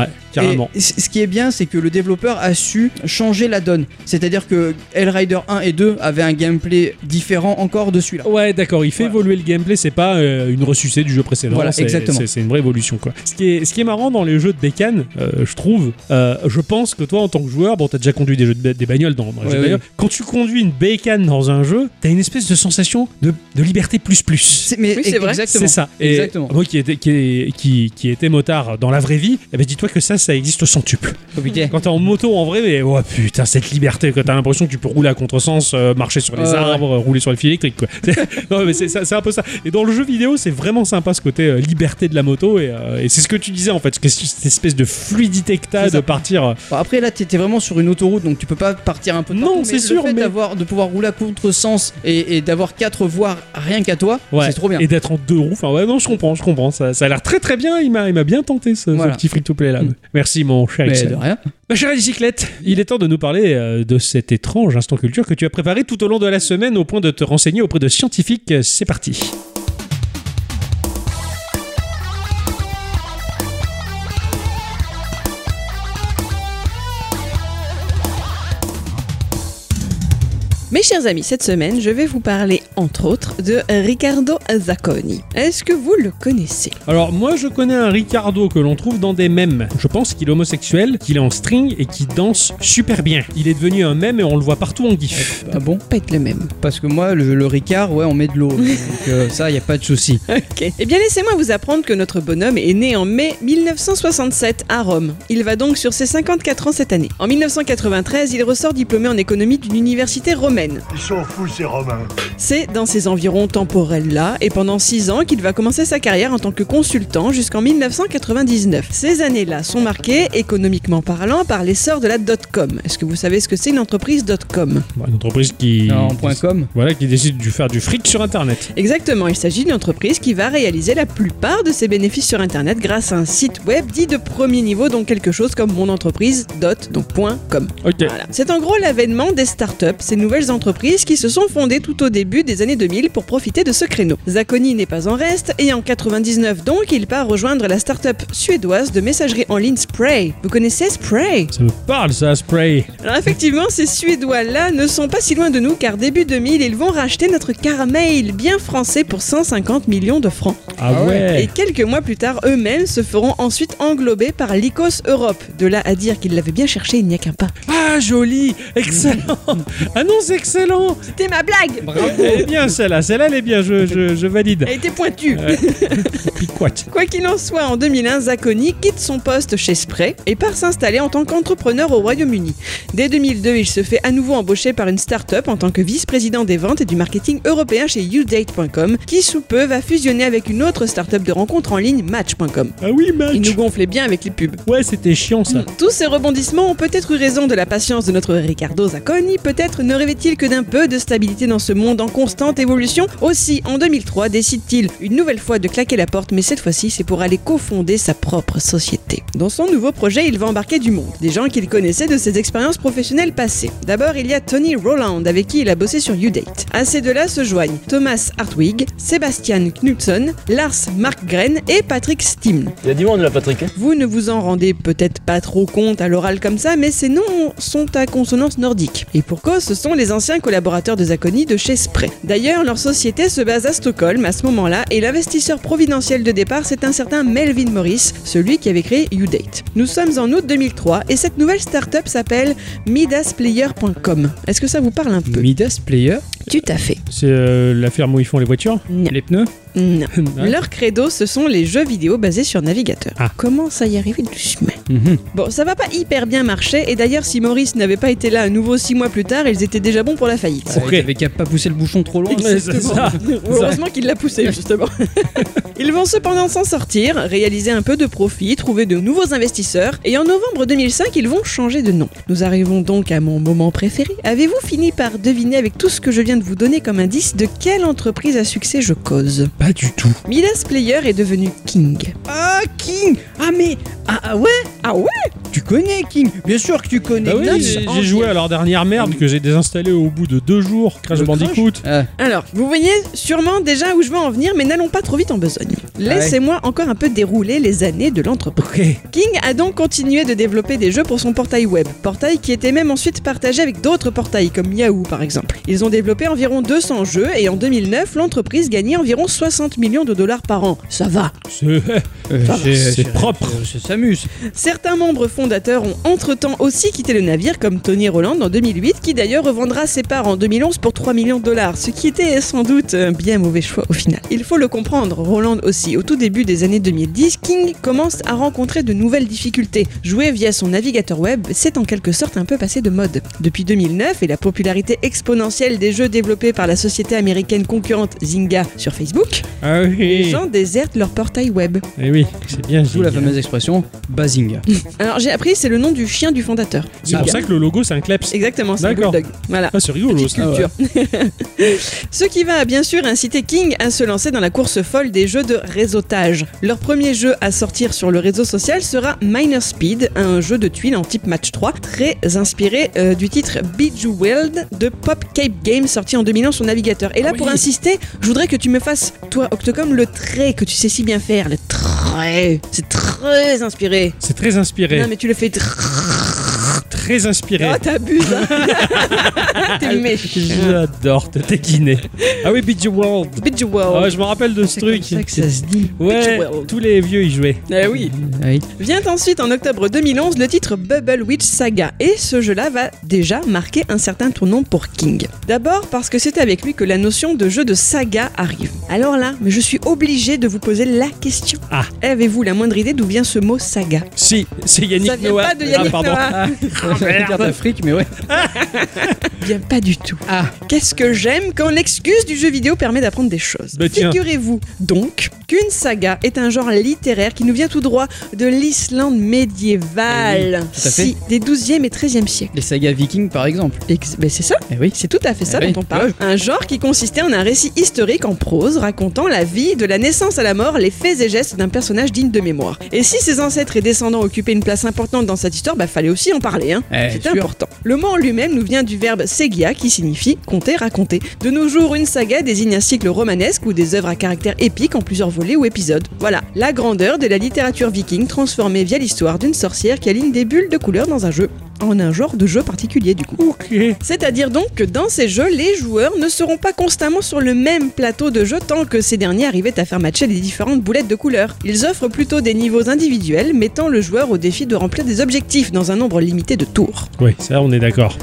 Carrément. Et c- ce qui est bien, c'est que le développeur a su changer la donne. C'est-à-dire que Hellrider 1 et 2 avaient un gameplay différent encore de celui-là. Ouais, d'accord, il fait Voilà. évoluer le gameplay, c'est pas euh, une ressucée du jeu précédent. Voilà, c'est- exactement. C'est une vraie évolution, quoi. Ce qui est, ce qui est marrant dans les jeux de bécane, euh, je trouve, euh, je pense que toi, en tant que joueur, bon, t'as déjà conduit des, jeux de, des bagnoles dans, dans les Ouais, jeux bagnoles. Quand tu conduis une bécane dans un jeu, t'as une espèce de sensation de, de liberté plus plus. C'est- Mais Oui, c'est vrai. C'est ça. Et Exactement. moi qui était, qui, est- qui, qui était motard dans la vraie vie, eh ben dis-toi que ça, ça existe au centuple. Oh. Quand t'es en moto en vrai, mais oh putain, cette liberté, quand t'as l'impression que tu peux rouler à contresens, euh, marcher sur les arbres, euh, rouler sur le fil électrique, quoi. [laughs] Non, mais c'est un peu ça. Et dans le jeu vidéo, c'est vraiment sympa ce côté euh, liberté de la moto, et, euh, et c'est ce que tu disais en fait, cette espèce de fluidité que t'as de partir. Bon, après là t'étais vraiment sur une autoroute donc tu peux pas partir un peu de Non, c'est sûr, le fait mais- de pouvoir rouler à contresens et, et d'avoir quatre voies rien qu'à toi Ouais. c'est trop bien Et d'être en deux roues. Enfin, ouais, non, je comprends, je comprends. Ça, ça a l'air très très bien. Il m'a bien tenté ce, ce Voilà. petit free-to-play là. Mm. Merci, mon cher mais Ixon. de rien Ma chère bicyclette, il est temps de nous parler euh, de cet étrange instant culture que tu as préparé tout au long de la semaine au point de te renseigner auprès de scientifiques. C'est parti. Mes chers amis, cette semaine, je vais vous parler, entre autres, de Riccardo Zacconi. Est-ce que vous le connaissez? Alors moi je connais un Ricardo que l'on trouve dans des mèmes. Je pense qu'il est homosexuel, qu'il est en string et qu'il danse super bien. Il est devenu un mème et on le voit partout en gif. ah bon? Pas être le même. parce que moi le, le Ricard ouais on met de l'eau [laughs] donc euh, ça y a pas de souci Ok. Eh bien, laissez-moi vous apprendre que notre bonhomme est né en mai 1967 à Rome. Il va donc sur ses 54 ans cette année. En 1993, il ressort diplômé en économie d'une université romaine. Ils sont fous, ces Romains. C'est dans ces environs temporels-là, et pendant 6 ans, qu'il va commencer sa carrière en tant que consultant jusqu'en 1999. Ces années-là sont marquées, économiquement parlant, par l'essor de la dot-com. Est-ce que vous savez ce que c'est une entreprise dot-com Bon, Une entreprise qui... en point com Voilà, qui décide de faire du fric sur internet. Exactement, il s'agit d'une entreprise qui va réaliser la plupart de ses bénéfices sur Internet grâce à un site web dit de premier niveau, donc quelque chose comme mon entreprise dot, donc point .com. Ok. Voilà. C'est en gros l'avènement des startups, ces nouvelles entreprises qui se sont fondées tout au début des années 2000 pour profiter de ce créneau. Zacconi n'est pas en reste et en 99 donc, il part rejoindre la start-up suédoise de messagerie en ligne Spray. Vous connaissez Spray? Ça me parle ça, Spray. Alors effectivement, ces Suédois-là ne sont pas si loin de nous car début 2000, ils vont racheter notre Carmail bien français pour 150 millions de francs. Ah Ah ouais. Et quelques mois plus tard, eux-mêmes se feront ensuite englober par l'ICOS Europe. De là à dire qu'ils l'avaient bien cherché, il n'y a qu'un pas. Ah joli, excellent. [laughs] ah non, c'est excellent. C'était ma blague Elle est bien celle-là, celle-là elle est bien, je, je, je valide. Elle était pointue. [laughs] Quoi qu'il en soit, en 2001, Zacconi quitte son poste chez Spray et part s'installer en tant qu'entrepreneur au Royaume-Uni. Dès 2002, il se fait à nouveau embaucher par une start-up en tant que vice-président des ventes et du marketing européen chez YouDate.com, qui sous peu va fusionner avec une autre start-up de rencontres en ligne, Match.com. Ah oui, Il match. nous gonflait bien avec les pubs. Ouais, c'était chiant ça. Tous ces rebondissements ont peut-être eu raison de la patience de notre Ricardo Zacconi, peut-être ne rêvait-il que d'un peu de stabilité dans ce monde en constante évolution. Aussi, en 2003, décide-t-il une nouvelle fois de claquer la porte, mais cette fois-ci, c'est pour aller cofonder sa propre société. Dans son nouveau projet, il va embarquer du monde, des gens qu'il connaissait de ses expériences professionnelles passées. D'abord, il y a Tony Rowland, avec qui il a bossé sur YouDate. À ces deux-là se joignent Thomas Hartwig, Sebastian Knudsen, Lars Markgren et Patrick Stiml. Il y a du monde là, Patrick. hein? Vous ne vous en rendez peut-être pas trop compte à l'oral comme ça, mais ces noms sont à consonance nordique. Et pour cause, ce sont les anciens collaborateurs de Zacconi de chez Spray. D'ailleurs, leur société se base à Stockholm à ce moment-là, et l'investisseur providentiel de départ, c'est un certain Melvin Morris, celui qui avait créé YouDate. Nous sommes en août 2003, et cette nouvelle start-up s'appelle midasplayer.com. Est-ce que ça vous parle un peu? Midas Player, Tout à fait. C'est euh, la ferme où ils font les voitures? Non. les pneus? Non. Leur credo, ce sont les jeux vidéo basés sur navigateur. Ah. Comment ça y arriver doucement Mhm. Bon, ça va pas hyper bien marcher, et d'ailleurs, si Maurice n'avait pas été là à nouveau six mois plus tard, ils étaient déjà bons pour la faillite. Ouais, T'avais qu'à pas pousser le bouchon trop loin. Ça. [laughs] Heureusement qu'il l'a poussé, justement. [laughs] Ils vont cependant s'en sortir, réaliser un peu de profit, trouver de nouveaux investisseurs, et en novembre 2005, ils vont changer de nom. Nous arrivons donc à mon moment préféré. Avez-vous fini par deviner avec tout ce que je viens de vous donner comme indice de quelle entreprise à succès je cause? Pas du tout. Midas Player est devenu King. Ah, King Ah, mais. Ah, ah ouais Ah ouais Tu connais King Bien sûr que tu connais. Bah oui, Dutch j'ai joué à leur dernière merde que j'ai désinstallée au bout de deux jours, Crash Le Bandicoot. Ah, Alors, vous voyez sûrement déjà où je veux en venir, mais n'allons pas trop vite en besogne. Laissez-moi encore un peu dérouler les années de l'entreprise. Ok. King a donc continué de développer des jeux pour son portail web, portail qui était même ensuite partagé avec d'autres portails comme Yahoo par exemple. Ils ont développé environ 200 jeux et en 2009, l'entreprise gagnait environ 60 millions de dollars par an. Ça va. C'est euh, propre. Ça s'amuse. Certains membres fondateurs ont entre-temps aussi quitté le navire comme Tony Roland en 2008 qui d'ailleurs revendra ses parts en 2011 pour 3 millions de dollars, ce qui était sans doute un bien mauvais choix au final. Il faut le comprendre, Roland aussi, au tout début des années 2010, King commence à rencontrer de nouvelles difficultés. Jouer via son navigateur web, c'est en quelque sorte un peu passé de mode. Depuis 2009 et la popularité exponentielle des jeux développés par la société américaine concurrente Zynga sur Facebook, Ah les gens désertent leur portail web. Eh oui, c'est bien. D'où la fameuse expression Bazinga. [laughs] Alors j'ai appris, c'est le nom du chien du fondateur. C'est pour ça que le logo c'est un kleps. Exactement, c'est un bulldog. Voilà. Ah, c'est rigolo Petite ça. culture. [laughs] Ce qui va bien sûr inciter King à se lancer dans la course folle des jeux de réseautage. Leur premier jeu à sortir sur le réseau social sera Miner Speed, un jeu de tuiles en type match 3, très inspiré euh, du titre Bejeweled de Pop Cape Games sorti en 2001 sur navigateur. Et là, Ah pour insister, je voudrais que tu me fasses, toi Octocom, le trait que tu sais si bien faire. Le trait. C'est très inspiré. C'est très inspiré. Non, mais tu le fais. tr- Très inspiré. Oh, t'abuses. hein. [laughs] T'es méchant. J'adore te taquiner. Ah oui, Beach World. Bejeweled. Ah, je me rappelle de ce C'est comme truc. ça que ça se dit. Ouais, Beach World. tous les vieux y jouaient. Eh oui. Oui. Vient ensuite en octobre 2011 le titre Bubble Witch Saga et ce jeu-là va déjà marquer un certain tournant pour King. D'abord parce que c'est avec lui que la notion de jeu de saga arrive. Alors là, mais je suis obligé de vous poser la question. Ah. Avez-vous la moindre idée d'où vient ce mot saga? Si, c'est Yannick Ça vient Noah. pas de Yannick ah, pardon. Noah. [laughs] Ah, j'allais dire d'Afrique, mais ouais. [laughs] Bien pas du tout. Ah, Qu'est-ce que j'aime quand l'excuse du jeu vidéo permet d'apprendre des choses. Bah. Figurez-vous donc qu'une saga est un genre littéraire qui nous vient tout droit de l'Islande médiévale. Eh oui, tout à fait. si, des 12e et 13e siècles. les sagas vikings par exemple. Ex- ben c'est ça, Eh oui. c'est tout à fait ça Eh oui. dont on parle. Un genre qui consistait en un récit historique en prose racontant la vie, de la naissance à la mort, les faits et gestes d'un personnage digne de mémoire. Et si ses ancêtres et descendants occupaient une place importante dans cette histoire, bah fallait aussi en parler. Hein. Eh, C'est important. Le mot en lui-même nous vient du verbe segia qui signifie conter, raconter. De nos jours, une saga désigne un cycle romanesque ou des œuvres à caractère épique en plusieurs volets ou épisodes. Voilà, la grandeur de la littérature viking transformée via l'histoire d'une sorcière qui aligne des bulles de couleurs dans un jeu. En un genre de jeu particulier du coup. Ok. C'est-à-dire donc que dans ces jeux, les joueurs ne seront pas constamment sur le même plateau de jeu tant que ces derniers arrivaient à faire matcher les différentes boulettes de couleurs. Ils offrent plutôt des niveaux individuels, mettant le joueur au défi de remplir des objectifs dans un nombre limité de tours. Oui, ça, on est d'accord.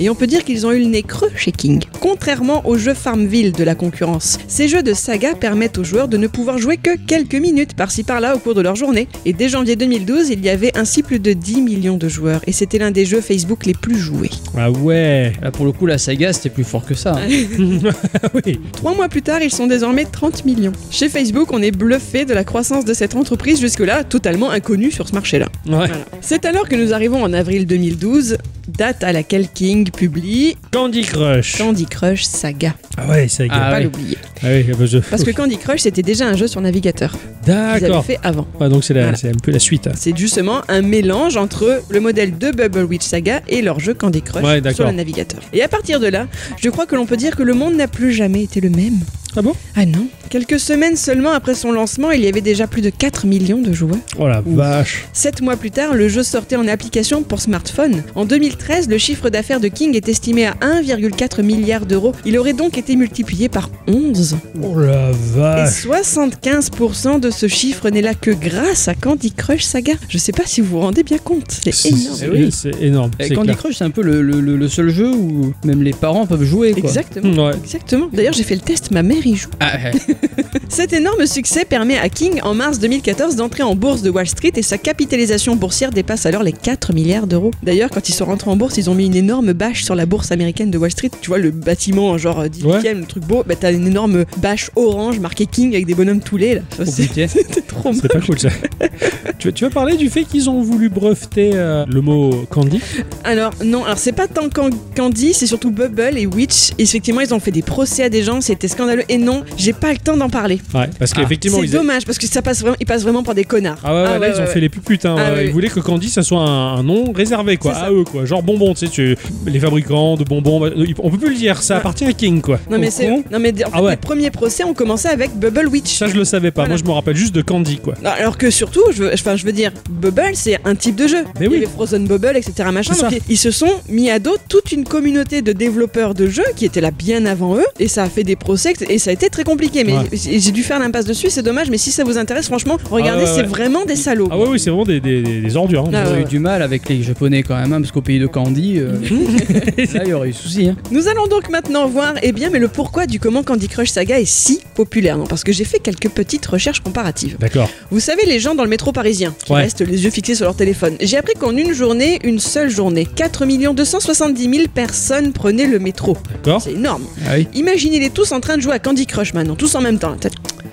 Et on peut dire qu'ils ont eu le nez creux chez King. Contrairement aux jeux Farmville de la concurrence, ces jeux de saga permettent aux joueurs de ne pouvoir jouer que quelques minutes par-ci par-là au cours de leur journée. Et dès janvier 2012, il y avait ainsi plus de 10 millions de joueurs, et c'était l'un des jeux Facebook les plus joués. Ah ouais. Là, pour le coup, la saga, c'était plus fort que ça. hein. [laughs] Oui. Trois mois plus tard, ils sont désormais 30 millions. Chez Facebook, on est bluffé de la croissance de cette entreprise jusque-là totalement inconnue sur ce marché-là. Ouais. Voilà. C'est alors que nous arrivons en avril 2012, date à laquelle King publie Candy Crush. Candy Crush Saga. Ah ouais, est. Ah pas ouais. l'oublier. Ah oui, bah, je- Parce que Candy Crush, c'était déjà un jeu sur navigateur. D'accord. fait avant. Ouais, donc c'est Voilà. un peu la suite. hein. C'est justement un mélange entre le modèle de Bubble Witch Saga et leur jeu Candy Crush Ouais, sur le navigateur. Et à partir de là, je crois que l'on peut dire que le monde n'a plus jamais été le même. Ah bon? Ah non Quelques semaines seulement après son lancement, il y avait déjà plus de 4 millions de joueurs. Oh la vache. Sept mois plus tard, le jeu sortait en application pour smartphone. En 2013, le chiffre d'affaires de King est estimé à 1,4 milliard d'euros. Il aurait donc été multiplié par 11. Oh la Et vache. 75% de ce chiffre n'est là que grâce à Candy Crush Saga. Je sais pas si vous vous rendez bien compte, c'est énorme. C'est oui. c'est énorme. Et c'est Candy clair. Crush, c'est un peu le, le- le- le seul jeu où même les parents peuvent jouer. Quoi. Exactement. Ouais. Exactement. D'ailleurs, j'ai fait le test, ma mère y joue. Ah, ouais. [laughs] Cet énorme succès permet à King, en mars 2014, d'entrer en bourse de Wall Street et sa capitalisation boursière dépasse alors les 4 milliards d'euros. D'ailleurs, quand ils sont rentrés en bourse, ils ont mis une énorme bâche sur la bourse américaine de Wall Street. Tu vois, le bâtiment, genre euh, 18 e le truc beau, bah t'as une énorme bâche orange marquée King avec des bonhommes tous les là. C'était [laughs] trop C'est pas cool ça. [laughs] tu, veux- tu veux parler du fait qu'ils ont voulu breveter euh, le mot candy? Alors non, alors c'est pas tant Can- Candy, c'est surtout Bubble et Witch. Effectivement, ils ont fait des procès à des gens, c'était scandaleux. Et non, j'ai pas le temps d'en parler. Ouais, parce qu'effectivement C'est ils. dommage parce que ça passe vraiment, ils passent vraiment pour des connards. Ah ouais, ouais, là ils ont ouais, fait les plus putains. Ah ouais. ouais, Ils voulaient que Candy ça soit un, un nom réservé quoi, C'est à eux quoi. Genre bonbon, tu sais, tu... les fabricants de bonbons, bah, on peut plus le dire, ça Ouais. appartient à King quoi. Non mais c'est, non mais en fait, Ah ouais. les premiers procès ont commencé avec Bubble Witch. Ça je le savais pas, Voilà. moi je me rappelle juste de Candy quoi. Alors que surtout, je veux, enfin, je veux dire, Bubble, c'est un type de jeu. Mais Il oui. y avait Frozen Bubble, etc. Machin. C'est Donc ça. ils- ils se sont mis à dos toute une communauté de développeurs de jeux qui étaient là bien avant eux. Et ça a fait des procès et ça a été très compliqué. Mais Ouais. j'ai dû faire l'impasse dessus, c'est dommage. Mais si ça vous intéresse, franchement, regardez, Ah c'est ouais. vraiment des salauds. Ah ouais, oui, c'est vraiment des, des, ordures. hein. Ah ouais. eu du mal avec les japonais quand même, hein, parce qu'au pays de Candy, euh, [laughs] là il y aurait eu souci. Hein. Nous allons donc maintenant voir, eh bien, mais le pourquoi du comment Candy Crush Saga est si populaire. Non, parce que j'ai fait quelques petites recherches comparatives. D'accord. Vous savez, les gens dans le métro parisien qui Ouais. restent les yeux fixés sur leur téléphone. J'ai appris qu'en une journée, une seule journée, 4 270 000 personnes prenaient le métro. D'accord. C'est énorme. Ah oui. Imaginez-les tous en train de jouer à Candy Crush maintenant, tous en même temps.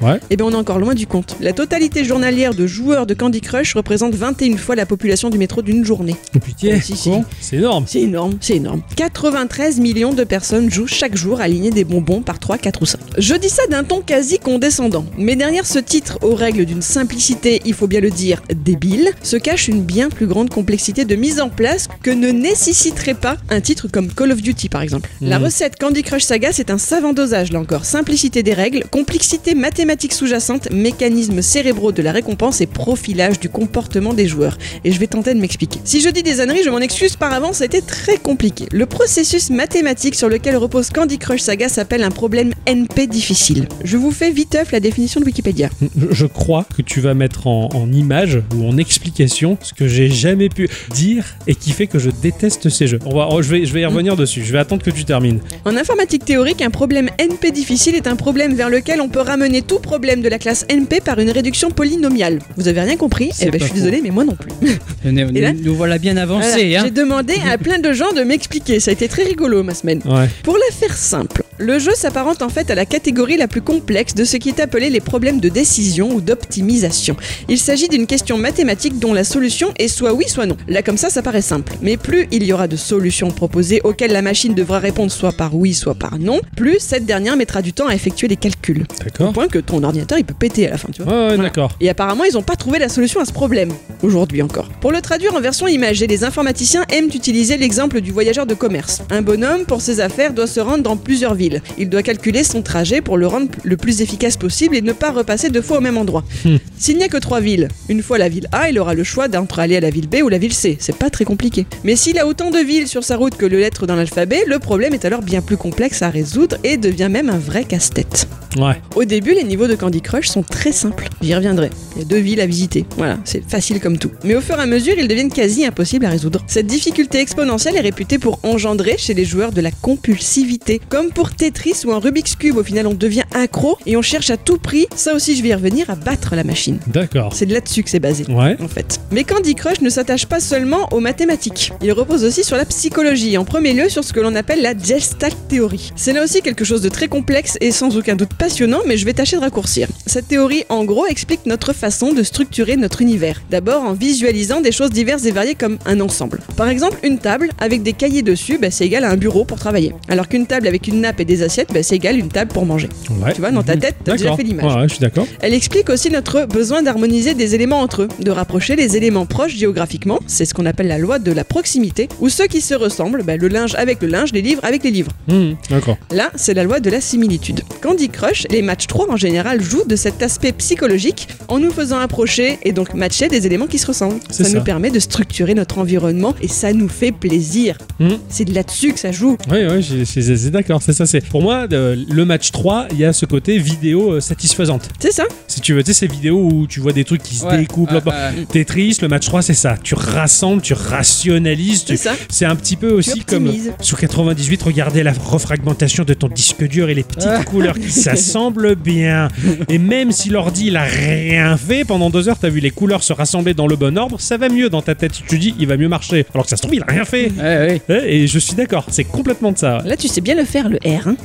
Ouais. Eh bien, on est encore loin du compte. La totalité journalière de joueurs de Candy Crush représente 21 fois la population du métro d'une journée. Oh putain, Si, si. c'est énorme. C'est énorme, c'est énorme. 93 millions de personnes jouent chaque jour alignées des bonbons par 3, 4 ou 5. Je dis ça d'un ton quasi condescendant, mais derrière ce titre aux règles d'une simplicité, il faut bien le dire, débile, se cache une bien plus grande complexité de mise en place que ne nécessiterait pas un titre comme Call of Duty par exemple. La Mhm. recette Candy Crush Saga, c'est un savant dosage là encore. Simplicité des règles, complexité mathématique sous-jacente, mécanismes cérébraux de la récompense et profilage du comportement des joueurs. Et je vais tenter de m'expliquer. Si je dis des âneries, je m'en excuse par avance, ça a été très compliqué. Le processus mathématique sur lequel repose Candy Crush Saga s'appelle un problème NP difficile. Je vous fais viteuf la définition de Wikipédia. Je, crois que tu vas mettre en, en image ou en explication ce que j'ai jamais pu dire et qui fait que je déteste ces jeux. On va, oh, je, vais, je vais y revenir dessus. Je vais attendre que tu termines. En informatique théorique, un problème NP difficile est un problème vers lequel on peut ramener tout problème de la classe NP par une réduction polynomiale. Vous avez rien compris? Eh ben, je suis désolée, mais moi non plus. [laughs] Nous, Et là nous voilà bien avancés. Voilà, hein. J'ai demandé à [laughs] plein de gens de m'expliquer. Ça a été très rigolo ma semaine. Ouais. Pour la faire simple, Le jeu s'apparente en fait à la catégorie la plus complexe de ce qui est appelé les problèmes de décision ou d'optimisation. Il s'agit d'une question mathématique dont la solution est soit oui, soit non. Là comme ça, ça paraît simple. Mais plus il y aura de solutions proposées auxquelles la machine devra répondre soit par oui, soit par non, plus cette dernière mettra du temps à effectuer les calculs. Au D'accord. point que ton ordinateur il peut péter à la fin, tu vois. Ouais, d'accord. Et apparemment, ils n'ont pas trouvé la solution à ce problème, aujourd'hui encore. Pour le traduire en version imagée, les informaticiens aiment utiliser l'exemple du voyageur de commerce. Un bonhomme, pour ses affaires, doit se rendre dans plusieurs villes. Il doit calculer son trajet pour le rendre le plus efficace possible et ne pas repasser deux fois au même endroit. Hmm. S'il n'y a que trois villes, une fois la ville A, il aura le choix d'entre aller à la ville B ou la ville C. C'est pas très compliqué. Mais s'il a autant de villes sur sa route que de lettres dans l'alphabet, le problème est alors bien plus complexe à résoudre et devient même un vrai casse-tête. Ouais. Au début, les niveaux de Candy Crush sont très simples. J'y reviendrai. Il y a deux villes à visiter. Voilà, c'est facile comme tout. Mais au fur et à mesure, ils deviennent quasi impossibles à résoudre. Cette difficulté exponentielle est réputée pour engendrer chez les joueurs de la compulsivité. Comme pour Tetris ou un Rubik's Cube, au final, on devient accro et on cherche à tout prix, ça aussi je vais y revenir, à battre la machine. D'accord. C'est de là-dessus que c'est basé Ouais. en fait. Mais Candy Crush ne s'attache pas seulement aux mathématiques. Il repose aussi sur la psychologie, en premier lieu sur ce que l'on appelle la Gestalt Theory. C'est là aussi quelque chose de très complexe et sans aucun doute passionnant, mais je vais tâcher de raccourcir. Cette théorie, en gros, explique notre façon de structurer notre univers. D'abord en visualisant des choses diverses et variées comme un ensemble. Par exemple, une table avec des cahiers dessus, bah, c'est égal à un bureau pour travailler. Alors qu'une table avec une nappe et des assiettes, bah, c'est égal à une table pour manger. Ouais. Tu vois, dans ta Mhm. tête, t'as déjà D'accord. fait l'image. Ouais, je suis d'accord. Elle explique aussi notre besoin d'harmoniser des éléments entre eux, de rapprocher les éléments proches géographiquement, c'est ce qu'on appelle la loi de la proximité, ou ceux qui se ressemblent, bah, le linge avec le linge, les livres avec les livres. Mhm. D'accord. Là, c'est la loi de la similitude. Candy Crush, les matchs 3 en général jouent de cet aspect psychologique en nous faisant approcher et donc matcher des éléments qui se ressemblent. Ça, ça. nous permet de structurer notre environnement et ça nous fait plaisir. Mhm. C'est de là-dessus que ça joue. Oui, oui, c'est d'accord, c'est ça. C'est pour moi le match 3, il y a ce côté vidéo euh, satisfaisante. C'est ça Si tu veux, tu sais ces vidéos où tu vois des trucs qui se Ouais, découpent. ouais. Tetris, le match 3, c'est ça. Tu rassembles, tu rationalises, C'est ça. C'est un petit peu aussi comme sous 98, regardez la refragmentation de ton disque dur et les petites Ah. couleurs qui [laughs] s'assemblent bien. Et même si l'ordi il a rien fait, pendant deux heures, t'as vu les couleurs se rassembler dans le bon ordre, ça va mieux dans ta tête. Tu te dis, il va mieux marcher. Alors que ça se trouve, il a rien fait. Ouais, ouais. Et je suis d'accord, c'est complètement de ça. Là, tu sais bien le faire, le R. hein.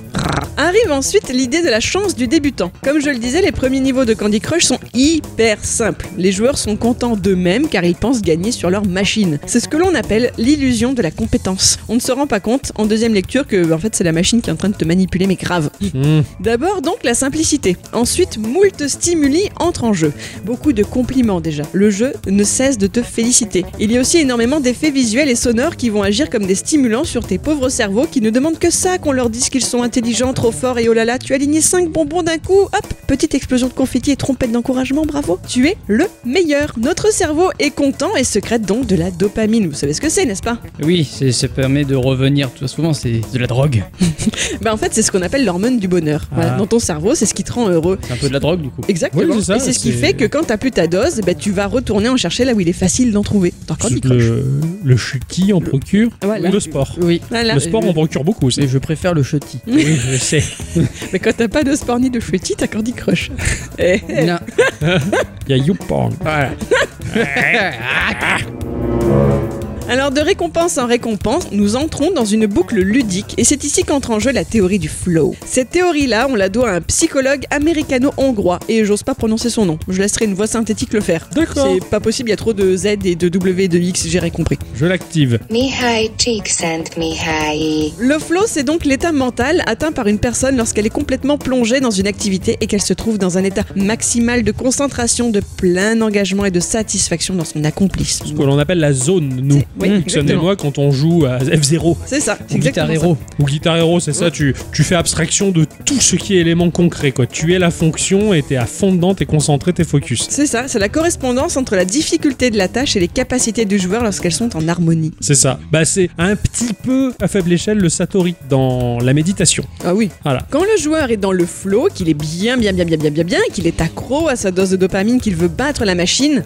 Arrive ensuite l'idée de la chance du débutant. Comme je le disais, les premiers niveaux de Candy Crush sont hyper simples. Les joueurs sont contents d'eux-mêmes car ils pensent gagner sur leur machine. C'est ce que l'on appelle l'illusion de la compétence. On ne se rend pas compte en deuxième lecture que en fait c'est la machine qui est en train de te manipuler mais grave. Hmm. D'abord donc la simplicité. Ensuite, moult stimuli entrent en jeu. Beaucoup de compliments déjà. Le jeu ne cesse de te féliciter. Il y a aussi énormément d'effets visuels et sonores qui vont agir comme des stimulants sur tes pauvres cerveaux qui ne demandent que ça qu'on leur dise qu'ils sont intelligents, trop forts et oh là là, tu as aligné 5 bonbons d'un coup, hop, petite explosion de confetti et trompette d'encouragement, bravo. Tu es le meilleur. Notre cerveau est content et secrète donc de la dopamine. Vous savez ce que c'est, n'est-ce pas? Oui, ça permet de revenir. Tout souvent, c'est de la drogue. [laughs] Bah en fait, c'est ce qu'on appelle l'hormone du bonheur. Voilà, Ah. dans ton cerveau, c'est ce qui te rend heureux. C'est un peu de la drogue, du coup. Exactement. Oui, c'est ça, et c'est ce qui fait que quand t'as plus ta dose, bah, tu vas retourner en chercher là où il est facile d'en trouver. Le, le chutis en procure Voilà. ou le sport? Oui. Voilà. Le sport en procure beaucoup aussi. Mais je préfère le Oui, je sais. [laughs] Mais quand t'as pas de sport ni de fruity, t'as Candy Crush. Eh, eh. Non. [laughs] Il y a YouPorn. Voilà. [laughs] Alors de récompense en récompense, nous entrons dans une boucle ludique et c'est ici qu'entre en jeu la théorie du flow. Cette théorie-là, on la doit à un psychologue américano-hongrois et j'ose pas prononcer son nom. Je laisserai une voix synthétique le faire. D'accord. C'est pas possible, il y a trop de Z et de W et de X, j'ai rien compris. Je l'active. Mihai. Le flow, c'est donc l'état mental atteint par une personne lorsqu'elle est complètement plongée dans une activité et qu'elle se trouve dans un état maximal de concentration, de plein engagement et de satisfaction dans son accomplissement. Ce que l'on appelle la zone, nous. Oui, Mmh. exactement. et moi quand on joue à F0 C'est ça, c'est Ou Guitar Hero. ou Guitar Hero, c'est ça, tu, tu fais abstraction de tout ce qui est élément concret. Quoi. Tu es la fonction et t'es à fond dedans, t'es concentré, t'es focus. C'est ça, c'est la correspondance entre la difficulté de la tâche et les capacités du joueur lorsqu'elles sont en harmonie. C'est ça. Bah c'est un petit peu à faible échelle le Satori dans la méditation. Ah oui. Voilà. Quand le joueur est dans le flow, qu'il est bien, bien, bien, bien, bien, bien, bien, qu'il est accro à sa dose de dopamine, qu'il veut battre la machine,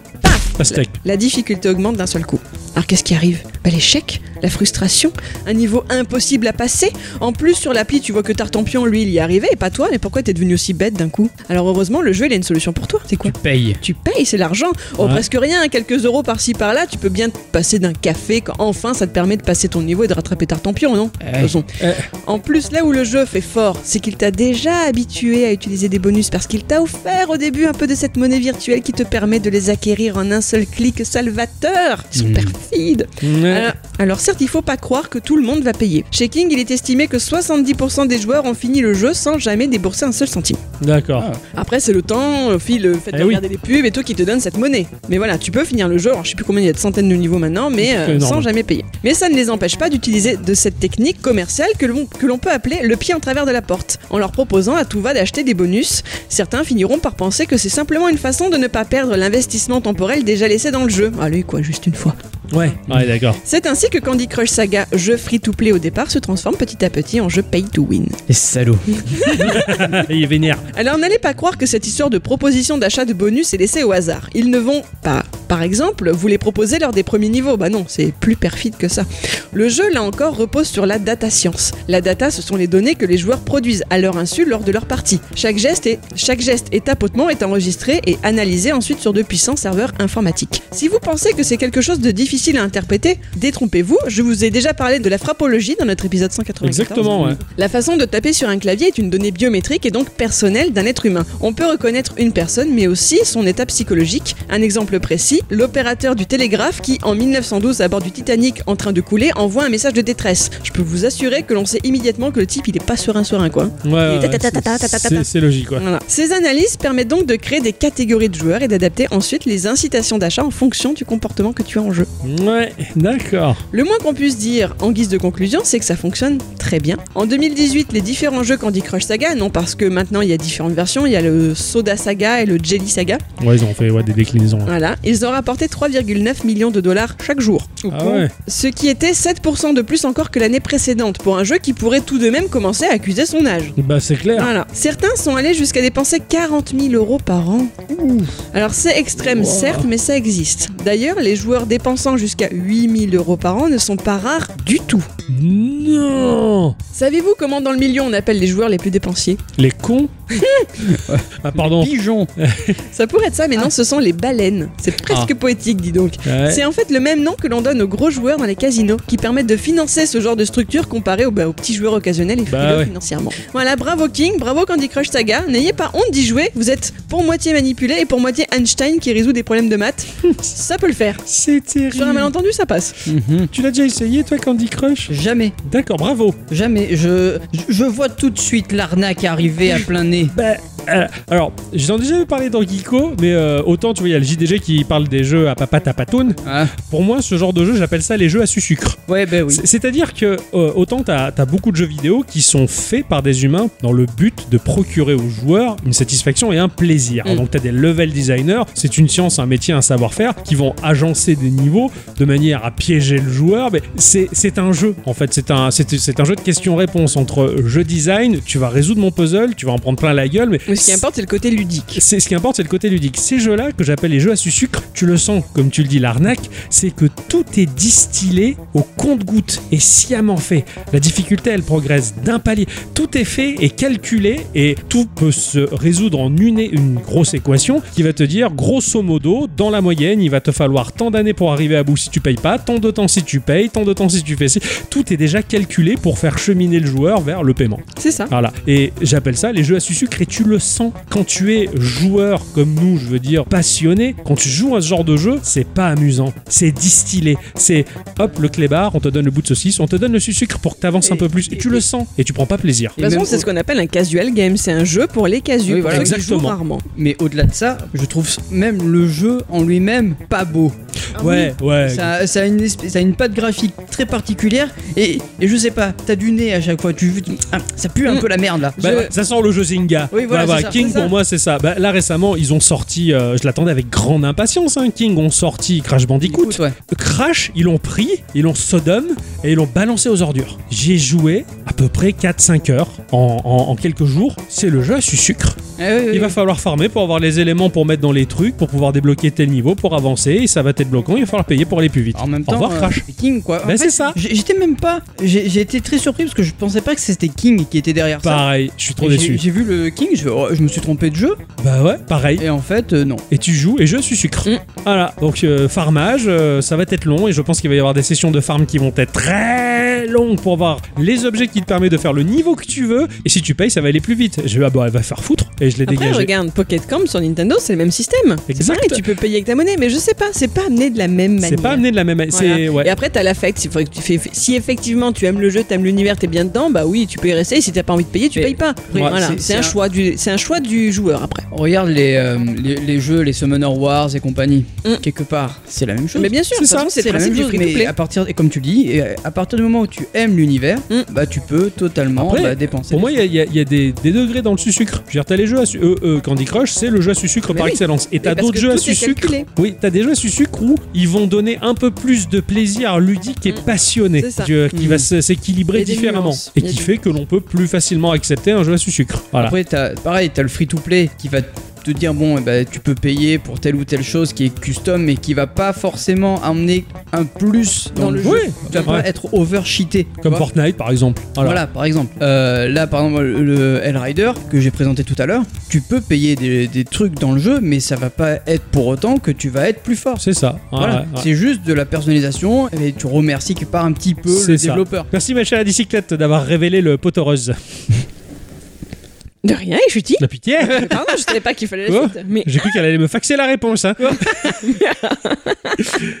Pastèque. La difficulté augmente d'un seul coup. Alors qu'est-ce qui arrive? Bah l'échec la frustration, un niveau impossible à passer. En plus, sur l'appli, tu vois que Tartampion, lui, il y est arrivé et pas toi, mais pourquoi t'es devenu aussi bête d'un coup Alors heureusement, le jeu, il a une solution pour toi. C'est quoi Paye. tu payes, c'est l'argent. Oh, Ouais. presque rien, quelques euros par-ci par-là, tu peux bien te passer d'un café quand enfin ça te permet de passer ton niveau et de rattraper Tartampion, non De toute Eh. façon. Eh. En plus, là où le jeu fait fort, c'est qu'il t'a déjà habitué à utiliser des bonus parce qu'il t'a offert au début un peu de cette monnaie virtuelle qui te permet de les acquérir en un seul clic salvateur. Ils sont Mm. perfides. Alors, alors certes, il faut pas croire que tout le monde va payer. Chez King, il est estimé que 70% des joueurs ont fini le jeu sans jamais débourser un seul centime. D'accord. Ah. Après, c'est le temps, le fil, le fait de Eh oui. regarder les pubs et tout qui te donne cette monnaie. Mais voilà, tu peux finir le jeu. Alors, je sais plus combien il y a de centaines de niveaux maintenant, mais C'est euh, énorme. sans jamais payer. Mais ça ne les empêche pas d'utiliser de cette technique commerciale que l'on que l'on peut appeler le pied en travers de la porte, en leur proposant à tout va d'acheter des bonus. Certains finiront par penser que c'est simplement une façon de ne pas perdre l'investissement temporel déjà laissé dans le jeu. Allez, quoi, juste une fois. Ouais. Ouais, d'accord. C'est ainsi que Candy Crush Saga, jeu free-to-play au départ, se transforme petit à petit en jeu pay-to-win. Les salauds. Et [laughs] il est vénère. Alors n'allez pas croire que cette histoire de proposition d'achat de bonus est laissée au hasard. Ils ne vont pas, par exemple, vous les proposer lors des premiers niveaux. Bah non, c'est plus perfide que ça. Le jeu, là encore, repose sur la data science. La data, ce sont les données que les joueurs produisent à leur insu lors de leur partie. Chaque geste et, chaque geste et tapotement est enregistré et analysé ensuite sur de puissants serveurs informatiques. Si vous pensez que c'est quelque chose de difficile à interpréter, détrompez-vous, je vous ai déjà parlé de la frappologie dans notre épisode 194. Exactement, ouais. La façon de taper sur un clavier est une donnée biométrique et donc personnelle d'un être humain. On peut reconnaître une personne, mais aussi son état psychologique. Un exemple précis, l'opérateur du télégraphe qui, en 1912, à bord du Titanic en train de couler, envoie un message de détresse. Je peux vous assurer que l'on sait immédiatement que le type, il est pas serein serein, quoi. Ouais, c'est- logique, quoi. Voilà. Ces analyses permettent donc de créer des catégories de joueurs et d'adapter ensuite les incitations d'achat en fonction du comportement que tu as en jeu. Ouais, d'accord. Le moins qu'on puisse dire en guise de conclusion, c'est que ça fonctionne très bien. En 2018, les différents jeux Candy Crush Saga, non parce que maintenant il y a différentes versions, il y a le Soda Saga et le Jelly Saga, Ouais, ils ont fait ouais, des déclinaisons. voilà, ils ont rapporté 3,9 millions de dollars chaque jour. Ah ouais. Ce qui était 7% de plus encore que l'année précédente pour un jeu qui pourrait tout de même commencer à accuser son âge. Bah, c'est clair. Voilà. Certains sont allés jusqu'à dépenser 40 000 euros par an. Alors c'est extrême, Wow. certes, mais ça existe. D'ailleurs, les joueurs dépensant jusqu'à 8 000 euros par an ne sont pas rares du tout. Non Savez-vous comment dans le milieu on appelle les joueurs les plus dépensiers Les cons [laughs] Ah, pardon. Pigeon. [laughs] Ça pourrait être ça, mais non, ce sont les baleines. C'est presque poétique, dis donc. Ouais. C'est en fait le même nom que l'on donne aux gros joueurs dans les casinos, qui permettent de financer ce genre de structure comparé aux, bah, aux petits joueurs occasionnels et Bah frileux ouais. financièrement. Voilà, bravo King, bravo Candy Crush Saga. N'ayez pas honte d'y jouer, vous êtes pour moitié manipulé et pour moitié Einstein qui résout des problèmes de maths. [laughs] ça peut le faire. C'est terrible. Sur un malentendu, ça passe. Mhm. Tu l'as déjà essayé, toi, Candy Crush? Jamais, D'accord, bravo. jamais. Je, je vois tout de suite l'arnaque arriver à plein nez. Bah, alors, j'en ai déjà parlé dans Geeko, mais euh, autant, tu vois, il y a le JDG qui parle des jeux à papa tapatoun. Ah, Pour moi, ce genre de jeu, j'appelle ça les jeux à su-sucre. ouais, ben oui. C'est- C'est-à-dire que euh, autant t'as as beaucoup de jeux vidéo qui sont faits par des humains dans le but de procurer aux joueurs une satisfaction et un plaisir. Mm. Donc t'as des level designers, c'est une science, un métier, un savoir-faire qui vont agencer des niveaux de manière à piéger le joueur. Mais c'est un jeu en fait, c'est un un jeu de questions-réponses entre je design, tu vas résoudre mon puzzle, tu vas en prendre plein la gueule, mais Mais ce qui importe, c'est le côté ludique. c'est ce qui importe, c'est le côté ludique. Ces jeux-là que j'appelle les jeux à su-sucre, tu le sens, comme tu le dis, l'arnaque, c'est que tout est distillé au compte-goutte et sciemment fait. La difficulté, elle progresse d'un palier. Tout est fait et calculé et tout peut se résoudre en une, une grosse équation qui va te dire, grosso modo, dans la moyenne, il va te falloir tant d'années pour arriver à bout si tu payes pas, tant de temps si tu payes, tant de temps si tu fais ci. Tout est déjà calculé pour faire cheminer le joueur vers le paiement. C'est ça. Voilà. Et j'appelle ça les jeux à sucre et tu le sens quand tu es joueur comme nous, je veux dire passionné. Quand tu joues à ce genre de jeu, c'est pas amusant, c'est distillé. C'est hop le clébard, on te donne le bout de saucisse, on te donne le sucre pour que tu avances un peu plus et tu le sens et tu prends pas plaisir. De toute façon, c'est ce qu'on appelle un casual game. C'est un jeu pour les casus. Oui, voilà, exactement. rarement. Mais au-delà de ça, je trouve même le jeu en lui-même pas beau. Ouais, ouais. Ça, ça a une, espèce- ça a une patte graphique très particulière et, et je sais pas, t'as du nez à chaque fois. Tu, tu- ah, ça pue un Mm. peu la merde là. Bah, Je- Ça sent le jeu Zynga. Oui, voilà, Bah, King pour moi c'est ça. Bah, là récemment ils ont sorti, euh, je l'attendais avec grande impatience. Hein, King ont sorti Crash Bandicoot. Ouais. Crash, ils l'ont pris, ils l'ont Sodom et ils l'ont balancé aux ordures. J'y ai joué à peu près 4-5 heures en, en- en quelques jours. C'est le jeu à su-sucre. Eh oui, oui, Il va falloir farmer pour avoir les éléments pour mettre dans les trucs, pour pouvoir débloquer tel niveau, pour avancer, et ça va être bloquant, il va falloir payer pour aller plus vite. En même Au temps, revoir, euh, Crash. c'est King quoi. En Ben, c'est ça. j'ai- J'étais même pas. J'ai j'ai été très surpris parce que je pensais pas que c'était King qui était derrière ça. Pareil, je suis trop j'ai- déçu. J'ai vu le King, je, oh, je me suis trompé de jeu. Bah ouais, pareil. Et en fait, euh, non. Et tu joues et je suis sucre. Mm. Voilà, donc euh, farmage, euh, ça va être long et je pense qu'il va y avoir des sessions de farm qui vont être très longues pour avoir les objets qui te permettent de faire le niveau que tu veux. Et si tu payes, ça va aller plus vite. Je vais, ah bah, elle va faire foutre et je l'ai Après, dégagé. regarde, Pocket Camp sur Nintendo, c'est le même système. C'est Exact. pareil, tu peux payer avec ta monnaie, mais je sais pas, c'est pas amené de la même manière. C'est pas amené de la même manière. Voilà. C'est ouais. Et après, t'as l'affect. il faudrait que tu fais- Si effectivement tu aimes le jeu, t'aimes l'univers, t'es bien dedans, bah oui, tu peux y rester. Et si t'as pas envie de payer, tu Mais- payes pas. Ouais, voilà, c'est- un, un- choix du, c'est un choix du joueur après. Regarde les, euh, les, les jeux, les Summoner Wars et compagnie. Mm. Quelque part, c'est la même chose. Mais bien sûr, C'est ça, c'est la même du chose, mais à partir, et comme tu dis, à partir du moment où tu aimes l'univers, Mm. bah tu peux totalement Après, bah, dépenser. Pour moi, il y a, y des, des degrés dans le sucre. Je veux dire, t'as les jeux à su- euh, euh, Candy Crush, c'est le jeu à sucre par oui. excellence. Et t'as d'autres jeux à sucre. Oui, t'as des jeux à sucre où ils vont donner un peu plus de plaisir ludique et Mm. passionné, C'est ça. que- qui Mm. va s- s'équilibrer différemment et qui fait que l'on peut plus facilement accepter un jeu à sucre. Voilà. Après, pareil, t'as le free-to-play qui va te dire bon, eh ben, tu peux payer pour telle ou telle chose qui est custom, mais qui va pas forcément amener un plus dans, Dans le jeu. Oui, Tu vas pas être over-cheaté. Comme. Fortnite par exemple. Voilà. Voilà. par exemple. Euh, là, par exemple, le, Hellrider que j'ai présenté tout à l'heure, tu peux payer des, des trucs dans le jeu, mais ça va pas être pour autant que tu vas être plus fort. C'est ça. Voilà, Ouais, ouais. c'est juste de la personnalisation et tu remercies quelque part un petit peu le ça. développeur. Merci ma chère bicyclette d'avoir révélé le potoreuse. [laughs] De rien, et je suis La pitié [laughs] Pardon, je savais pas qu'il fallait la Oh. suite. Mais J'ai cru qu'elle allait me faxer la réponse. hein. [laughs]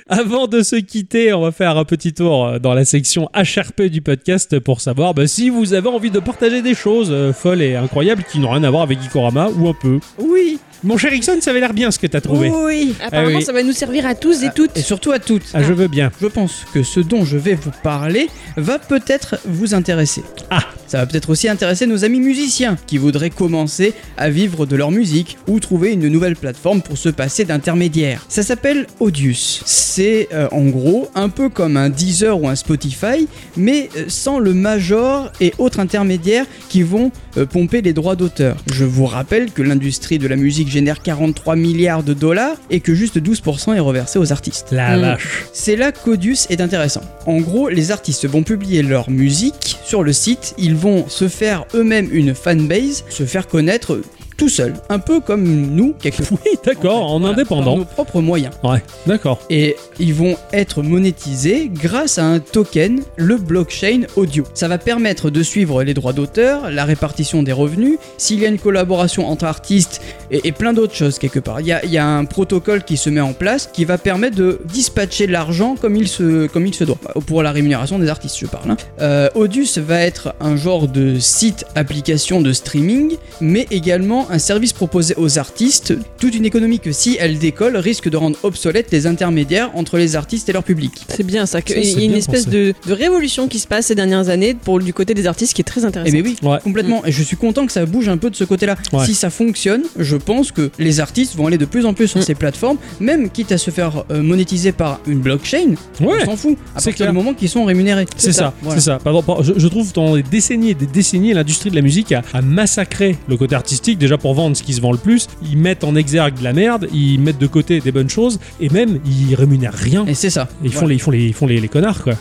Avant de se quitter, on va faire un petit tour euh, dans la section HRP du podcast pour savoir bah, si vous avez envie de partager des choses euh, folles et incroyables qui n'ont rien à voir avec Gikorama ou un peu. Oui, Mon cher Ixon, ça avait l'air bien ce que t'as trouvé. oui. apparemment, Ah oui. ça va nous servir à tous et toutes. Et surtout à toutes. Ah, je veux bien. Je pense que ce dont je vais vous parler va peut-être vous intéresser. Ah. Ça va peut-être aussi intéresser nos amis musiciens qui voudraient commencer à vivre de leur musique ou trouver une nouvelle plateforme pour se passer d'intermédiaire. Ça s'appelle Audius. C'est euh, en gros un peu comme un Deezer ou un Spotify, mais euh, sans le major et autres intermédiaires qui vont euh, pomper les droits d'auteur. Je vous rappelle que l'industrie de la musique génère 43 milliards de dollars et que juste 12% est reversé aux artistes. La Mm. vache. C'est là qu'Audius est intéressant. En gros, les artistes vont publier leur musique sur le site, ils vont se faire eux-mêmes une fanbase, se faire connaître tout seuls, un peu comme nous, quelque Oui, d'accord, en Voilà, Par indépendant. nos propres moyens. Ouais, d'accord. Et ils vont être monétisés grâce à un token, le blockchain audio. Ça va permettre de suivre les droits d'auteur, la répartition des revenus, s'il y a une collaboration entre artistes et, et plein d'autres choses quelque part. Il y, a, il y a un protocole qui se met en place qui va permettre de dispatcher l'argent comme, il se- comme il se doit. Pour la rémunération des artistes, je parle. hein. Euh, Audius va être un genre de site application de streaming, mais également un service proposé aux artistes, toute une économie que si elle décolle risque de rendre obsolètes les intermédiaires entre les artistes et leur public. C'est bien ça. Il y a une espèce de, de révolution qui se passe ces dernières années pour du côté des artistes qui est très Et intéressant. bien oui, Ouais. complètement. Et je suis content que ça bouge un peu de ce côté-là. Ouais. Si ça fonctionne, je pense que les artistes vont aller de plus en plus sur Mm. ces plateformes, même quitte à se faire euh, monétiser par une blockchain. Ouais. On s'en fout. À C'est partir clair. du moment qu'ils sont rémunérés. C'est ça, voilà. c'est ça. Pardon, je, je trouve dans des décennies et des décennies, l'industrie de la musique a, a massacré le côté artistique. Déjà pour vendre ce qui se vend le plus, ils mettent en exergue de la merde, ils mettent de côté des bonnes choses, et même ils rémunèrent rien. Et c'est ça. Ils font, les, ils font, les, ils font les, les connards quoi.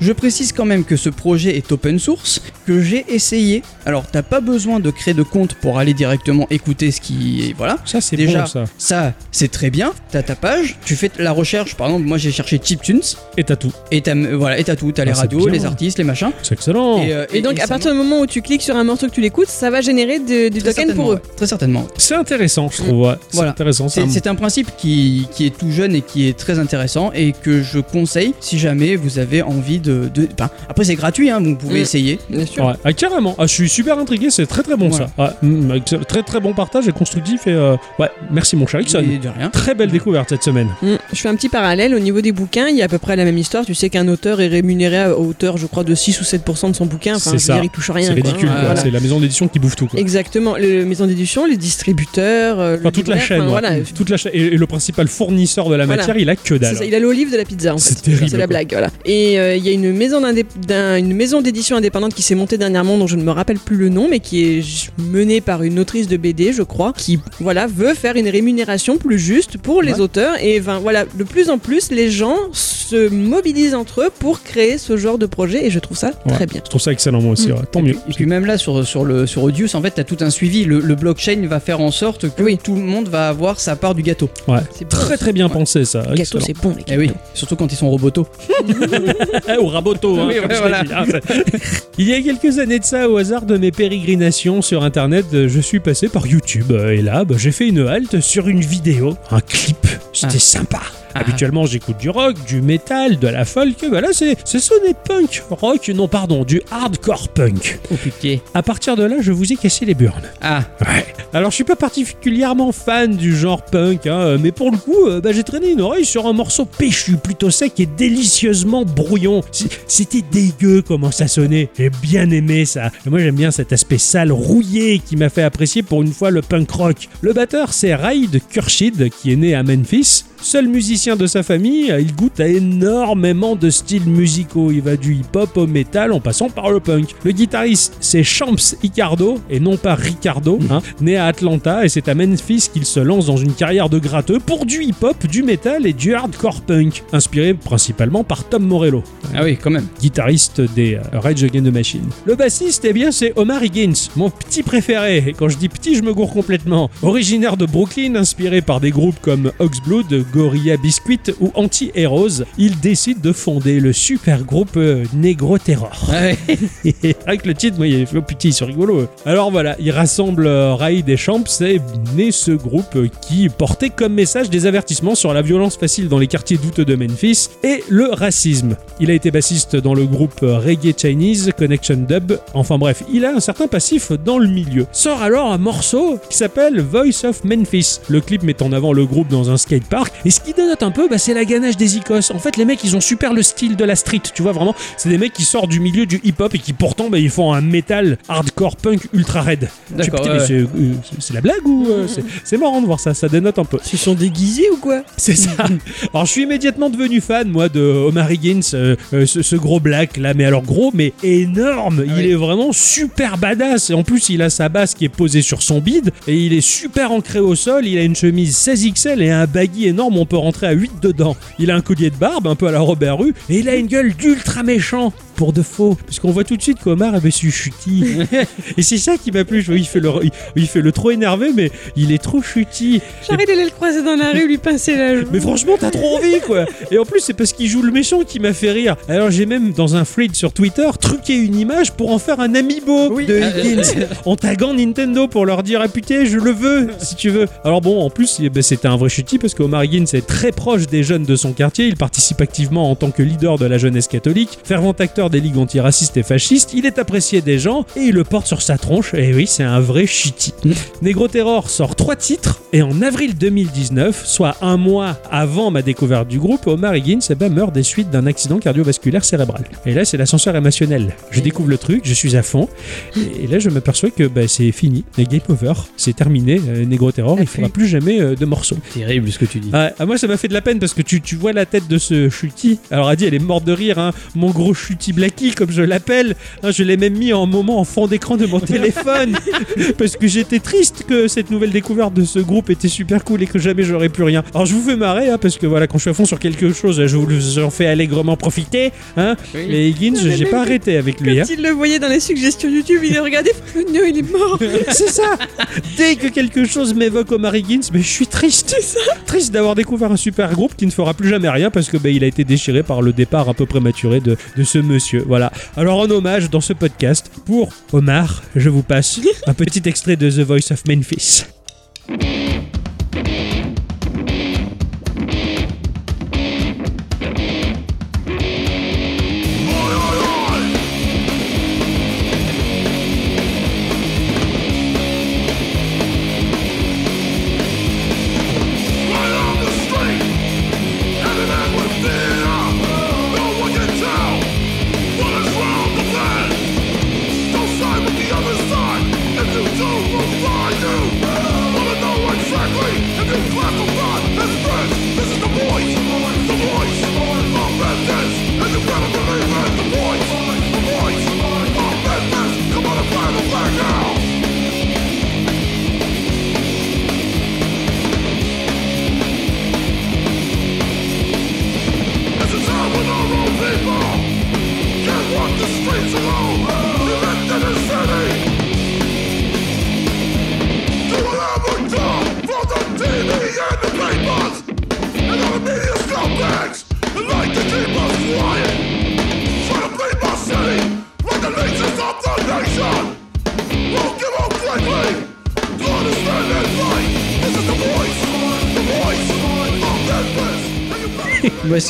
Je précise quand même que ce projet est open source, que j'ai essayé. Alors, t'as pas besoin de créer de compte pour aller directement écouter ce qui. Voilà. Ça c'est Déjà, bon ça. Ça, c'est très bien. T'as ta page, tu fais la recherche. Par exemple, moi j'ai cherché chiptunes Et t'as tout. et t'as voilà, et t'as tout. T'as les Ah, radios, bien. les artistes, les machins. C'est excellent. euh, Et donc, à partir du moment où tu cliques sur un morceau que tu l'écoutes, ça va générer de- du Très token pour eux. Très certainement. C'est intéressant, je trouve. Ouais. C'est Voilà. intéressant. C'est un principe qui, qui est tout jeune et qui est très intéressant et que je conseille si jamais vous avez envie de. de- enfin, après, c'est gratuit, hein, vous pouvez Mm. essayer. Bien sûr. Ouais, ah, carrément. Ah, je suis super intrigué, c'est très très bon Voilà. ça. Ouais, mm, excellent. très très bon partage et constructif. Et euh, ouais, merci mon cher Ixon. De rien. Très belle découverte cette semaine. Mm. Je fais un petit parallèle au niveau des bouquins, il y a à peu près la même histoire. Tu sais qu'un auteur est rémunéré à hauteur, je crois, de 6 ou 7% de son bouquin. Enfin, C'est ça. dire, il touche rien. C'est ridicule. Ouais, quoi. voilà. C'est la maison d'édition qui bouffe tout. Quoi. Exactement. Les maisons d'édition, les distributeurs, euh, Enfin, le toute la chaîne. enfin, ouais. voilà. Toute la chaîne. Et, et le principal fournisseur de la Voilà. matière, il a que dalle. ça, il a l'olive de la pizza en C'est terrible, C'est la blague, voilà. Et euh, il y a une maison une maison d'édition indépendante qui s'est montée dernièrement, dont je ne me rappelle plus le nom, mais qui est menée par une autrice de BD, je crois, qui voilà veut faire une rémunération plus juste pour les Ouais. auteurs. Et ben, voilà, de plus en plus, les gens se mobilisent entre eux pour créer ce genre de projet, et je trouve ça Ouais. très bien. Je trouve ça excellent moi aussi, Mm. ouais. tant mieux. Et puis même là sur, sur, le, sur Audius, en fait, tu as tout un suivi. Le, le blockchain va faire en sorte que Oui. tout le monde va avoir sa part du gâteau. Ouais. C'est bon. Très très bien pensé ça. Les gâteaux, excellent. c'est bon, les Eh gâteaux. oui, surtout quand ils sont robotos. [laughs] Eh, Au raboto, hein, Oui, comme ouais, je voilà. l'ai dit, hein. [laughs] Il y a quelques années de ça, au hasard de mes pérégrinations sur internet, euh, je suis passé par YouTube. euh, Et là, bah, j'ai fait une halte sur une vidéo, un clip. C'était Ah. sympa. Ah. Habituellement, j'écoute du rock, du metal, de la folk. Bah là, c'est sonné punk. Rock, non, pardon, du hardcore punk. Oh putain. À partir de là, je vous ai cassé les burnes. Ah, Ouais. Alors, je suis pas particulièrement fan du genre punk, hein, mais pour le coup, euh, bah, j'ai traîné une oreille sur un morceau péchu, plutôt sec et délicieusement brouillon. C'était dégueu comment ça sonnait. J'ai bien aimé ça. Et moi, j'aime bien cet aspect sale, rouillé, qui m'a fait apprécier pour une fois le punk rock. Le batteur, c'est Raid Kurshid, qui est né à Memphis. Seul musicien de sa famille, il goûte à énormément de styles musicaux. Il va du hip-hop au metal en passant par le punk. Le guitariste, c'est Champs Icardo et non pas Ricardo, hein, né à Atlanta et c'est à Memphis qu'il se lance dans une carrière de gratteux pour du hip-hop, du metal et du hardcore punk, inspiré principalement par Tom Morello ah oui, quand même. guitariste des euh, Rage Against the Machine. Le bassiste, eh bien, c'est Omar Higgins, mon petit préféré. Et quand je dis petit, je me gourre complètement. Originaire de Brooklyn, inspiré par des groupes comme Oxblood, Gorilla Biscuit ou Anti-Heroes, il décide de fonder le super groupe euh, Negro Terror. Ah ouais. [laughs] Avec le titre, moi, il fait oh putain, ils sont rigolos. Alors voilà, il rassemble euh, Raid et Champs et naît ce groupe euh, qui portait comme message des avertissements sur la violence facile dans les quartiers douteux de Memphis et le racisme. Il a été bassiste dans le groupe Reggae Chinese Connection Dub. Enfin bref, il a un certain passif dans le milieu. Sort alors un morceau qui s'appelle Voice of Memphis. Le clip met en avant le groupe dans un skatepark et ce qui dénote un peu, bah, c'est la ganache des icos. En fait, les mecs, ils ont super le style de la street, tu vois vraiment. C'est des mecs qui sortent du milieu du hip-hop et qui pourtant, bah, ils font un metal hardcore punk ultra raide. D'accord, ouais, c'est, euh, c'est- la blague ou euh, [laughs] c'est, marrant de voir ça, ça dénote un peu. Ils sont déguisés ou quoi? C'est ça. [laughs] Alors je suis immédiatement devenu fan moi de Omar Higgins, euh, euh, ce, ce gros black là, mais alors gros mais énorme. Ah il oui. est vraiment super badass. Et en plus il a sa basse qui est posée sur son bide et il est super ancré au sol. Il a une chemise 16XL et un baggy énorme. On peut rentrer à 8 dedans. Il a un collier de barbe un peu à la Robert Rue et il a une gueule d'ultra méchant. Pour de faux, parce qu'on voit tout de suite qu'Omar est monsieur chutis. [laughs] et c'est ça qui m'a plu. Je vois, Il fait, le, il, il fait le trop énervé, mais il est trop chutis. J'arrête d'aller le croiser dans la rue, lui pincer la joue. Mais franchement, t'as trop envie, quoi. Et en plus, c'est parce qu'il joue le méchant qui m'a fait rire. Alors, j'ai même, dans un thread sur Twitter, truqué une image pour en faire un amiibo Oui. de Ah, Higgins. en taguant Nintendo pour leur dire, ah putain, je le veux, si tu veux. Alors bon, en plus, eh ben, c'était un vrai chutis parce qu'Omar Higgins est très proche des jeunes de son quartier. Il participe activement en tant que leader de la jeunesse catholique, fervent acteur des ligues antiracistes et fascistes. Il est apprécié des gens et il le porte sur sa tronche. Et oui, c'est un vrai chutis. [laughs] Negro Terror sort trois titres et en avril 2019, soit un mois avant ma découverte du groupe, Omar Higgins eh ben, meurt des suites d'un accident cardiovasculaire cérébral. Et là, c'est l'ascenseur émotionnel. Je découvre le truc, je suis à fond, et là, je m'aperçois que bah, c'est fini, game over, c'est terminé, euh, Negro Terror, il ne fera plus jamais euh, de morceaux. Terrible ce que tu dis. Ah, ah, moi, ça m'a fait de la peine parce que tu, tu vois la tête de ce chutis. Alors, Adi, elle est morte de rire, hein. mon gros chutis Blacky, comme je l'appelle. Hein, je l'ai même mis en moment en fond d'écran de mon [laughs] téléphone parce que j'étais triste que cette nouvelle découverte de ce groupe était super cool et que jamais j'aurais plus rien. Alors, je vous fais marrer hein, parce que voilà, quand je suis à fond sur quelque chose, je vous en fais allègrement profiter. Hein. Oui. Mais Higgins, Non, j'ai pas arrêté avec lui. Quand hein. il le voyait dans les suggestions YouTube, il regardé, [laughs] le nœud, il est mort. [laughs] C'est ça Dès que quelque chose m'évoque Omar Higgins, mais je suis triste. Triste d'avoir découvert un super groupe qui ne fera plus jamais rien parce que ben, il a été déchiré par le départ un peu prématuré de, de ce monsieur. Voilà. Alors en hommage dans ce podcast, pour Omar, je vous passe [laughs] un petit extrait de The Voice of Memphis.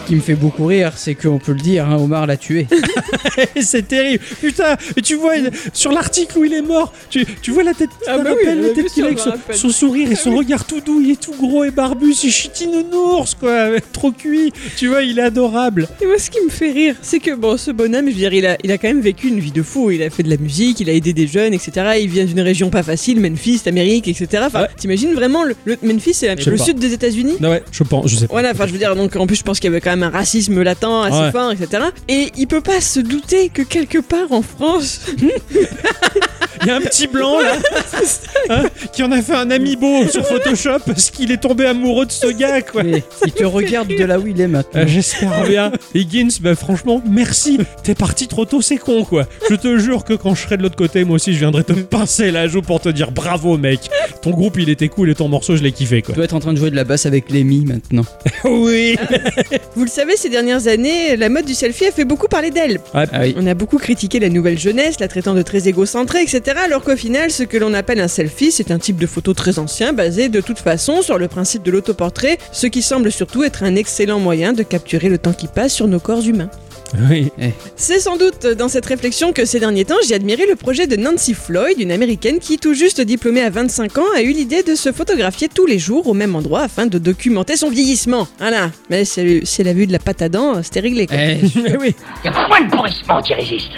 Ce qui me fait beaucoup rire, c'est qu'on peut le dire, hein, Omar l'a tué. [laughs] c'est terrible. Putain, mais tu vois, sur l'article où il est mort, tu, tu vois la tête, Ah bah oui, la a tête qu'il a avec son, sourire et son regard tout doux, il est tout gros et barbu, c'est chutine-nours, quoi, trop cuit. Tu vois, il est adorable. Et moi, ce qui me fait rire, c'est que bon, ce bonhomme, je veux dire, il a, il a quand même vécu une vie de fou. Il a fait de la musique, il a aidé des jeunes, etc. Il vient d'une région pas facile, Memphis, Amérique, etc. Enfin, Ouais. t'imagines vraiment le, le- Memphis, c'est le pas. sud des États-Unis? Non, ouais, je pense, je sais pas. Voilà, enfin je veux dire, donc en plus je pense qu'il y avait quand même un racisme latent assez Ouais. fort, etc. Et il peut pas se douter que quelque part en France, [laughs] Il y a un petit blanc là [laughs] hein, qui en a fait un amiibo sur Photoshop parce qu'il est tombé amoureux de ce gars, quoi. Mais il te regarde de là où il est maintenant. Euh, J'espère bien. Higgins, bah franchement, merci. T'es parti trop tôt, c'est con quoi. Je te jure que quand je serai de l'autre côté, moi aussi, je viendrai te pincer la joue pour te dire bravo, mec. Ton groupe, il était cool et ton morceau, je l'ai kiffé quoi. Tu dois être en train de jouer de la basse avec Lemmy maintenant. [laughs] oui. Vous le savez, ces dernières années, la mode du selfie a fait beaucoup parler d'elle. Ah oui. On a beaucoup critiqué la nouvelle jeunesse, la traitant de très égocentrée, etc. Alors qu'au final, ce que l'on appelle un selfie, c'est un type de photo très ancien, basé de toute façon sur le principe de l'autoportrait, ce qui semble surtout être un excellent moyen de capturer le temps qui passe sur nos corps humains. Oui. C'est sans doute dans cette réflexion que ces derniers temps, j'ai admiré le projet de Nancy Floyd, une américaine qui, tout juste diplômée à 25 ans, a eu l'idée de se photographier tous les jours au même endroit afin de documenter son vieillissement. Voilà. Mais si elle, a vu de la pâte à dents, c'était réglé. quoi. Eh, [laughs] oui. Il y a moins de pourrissement qui résiste.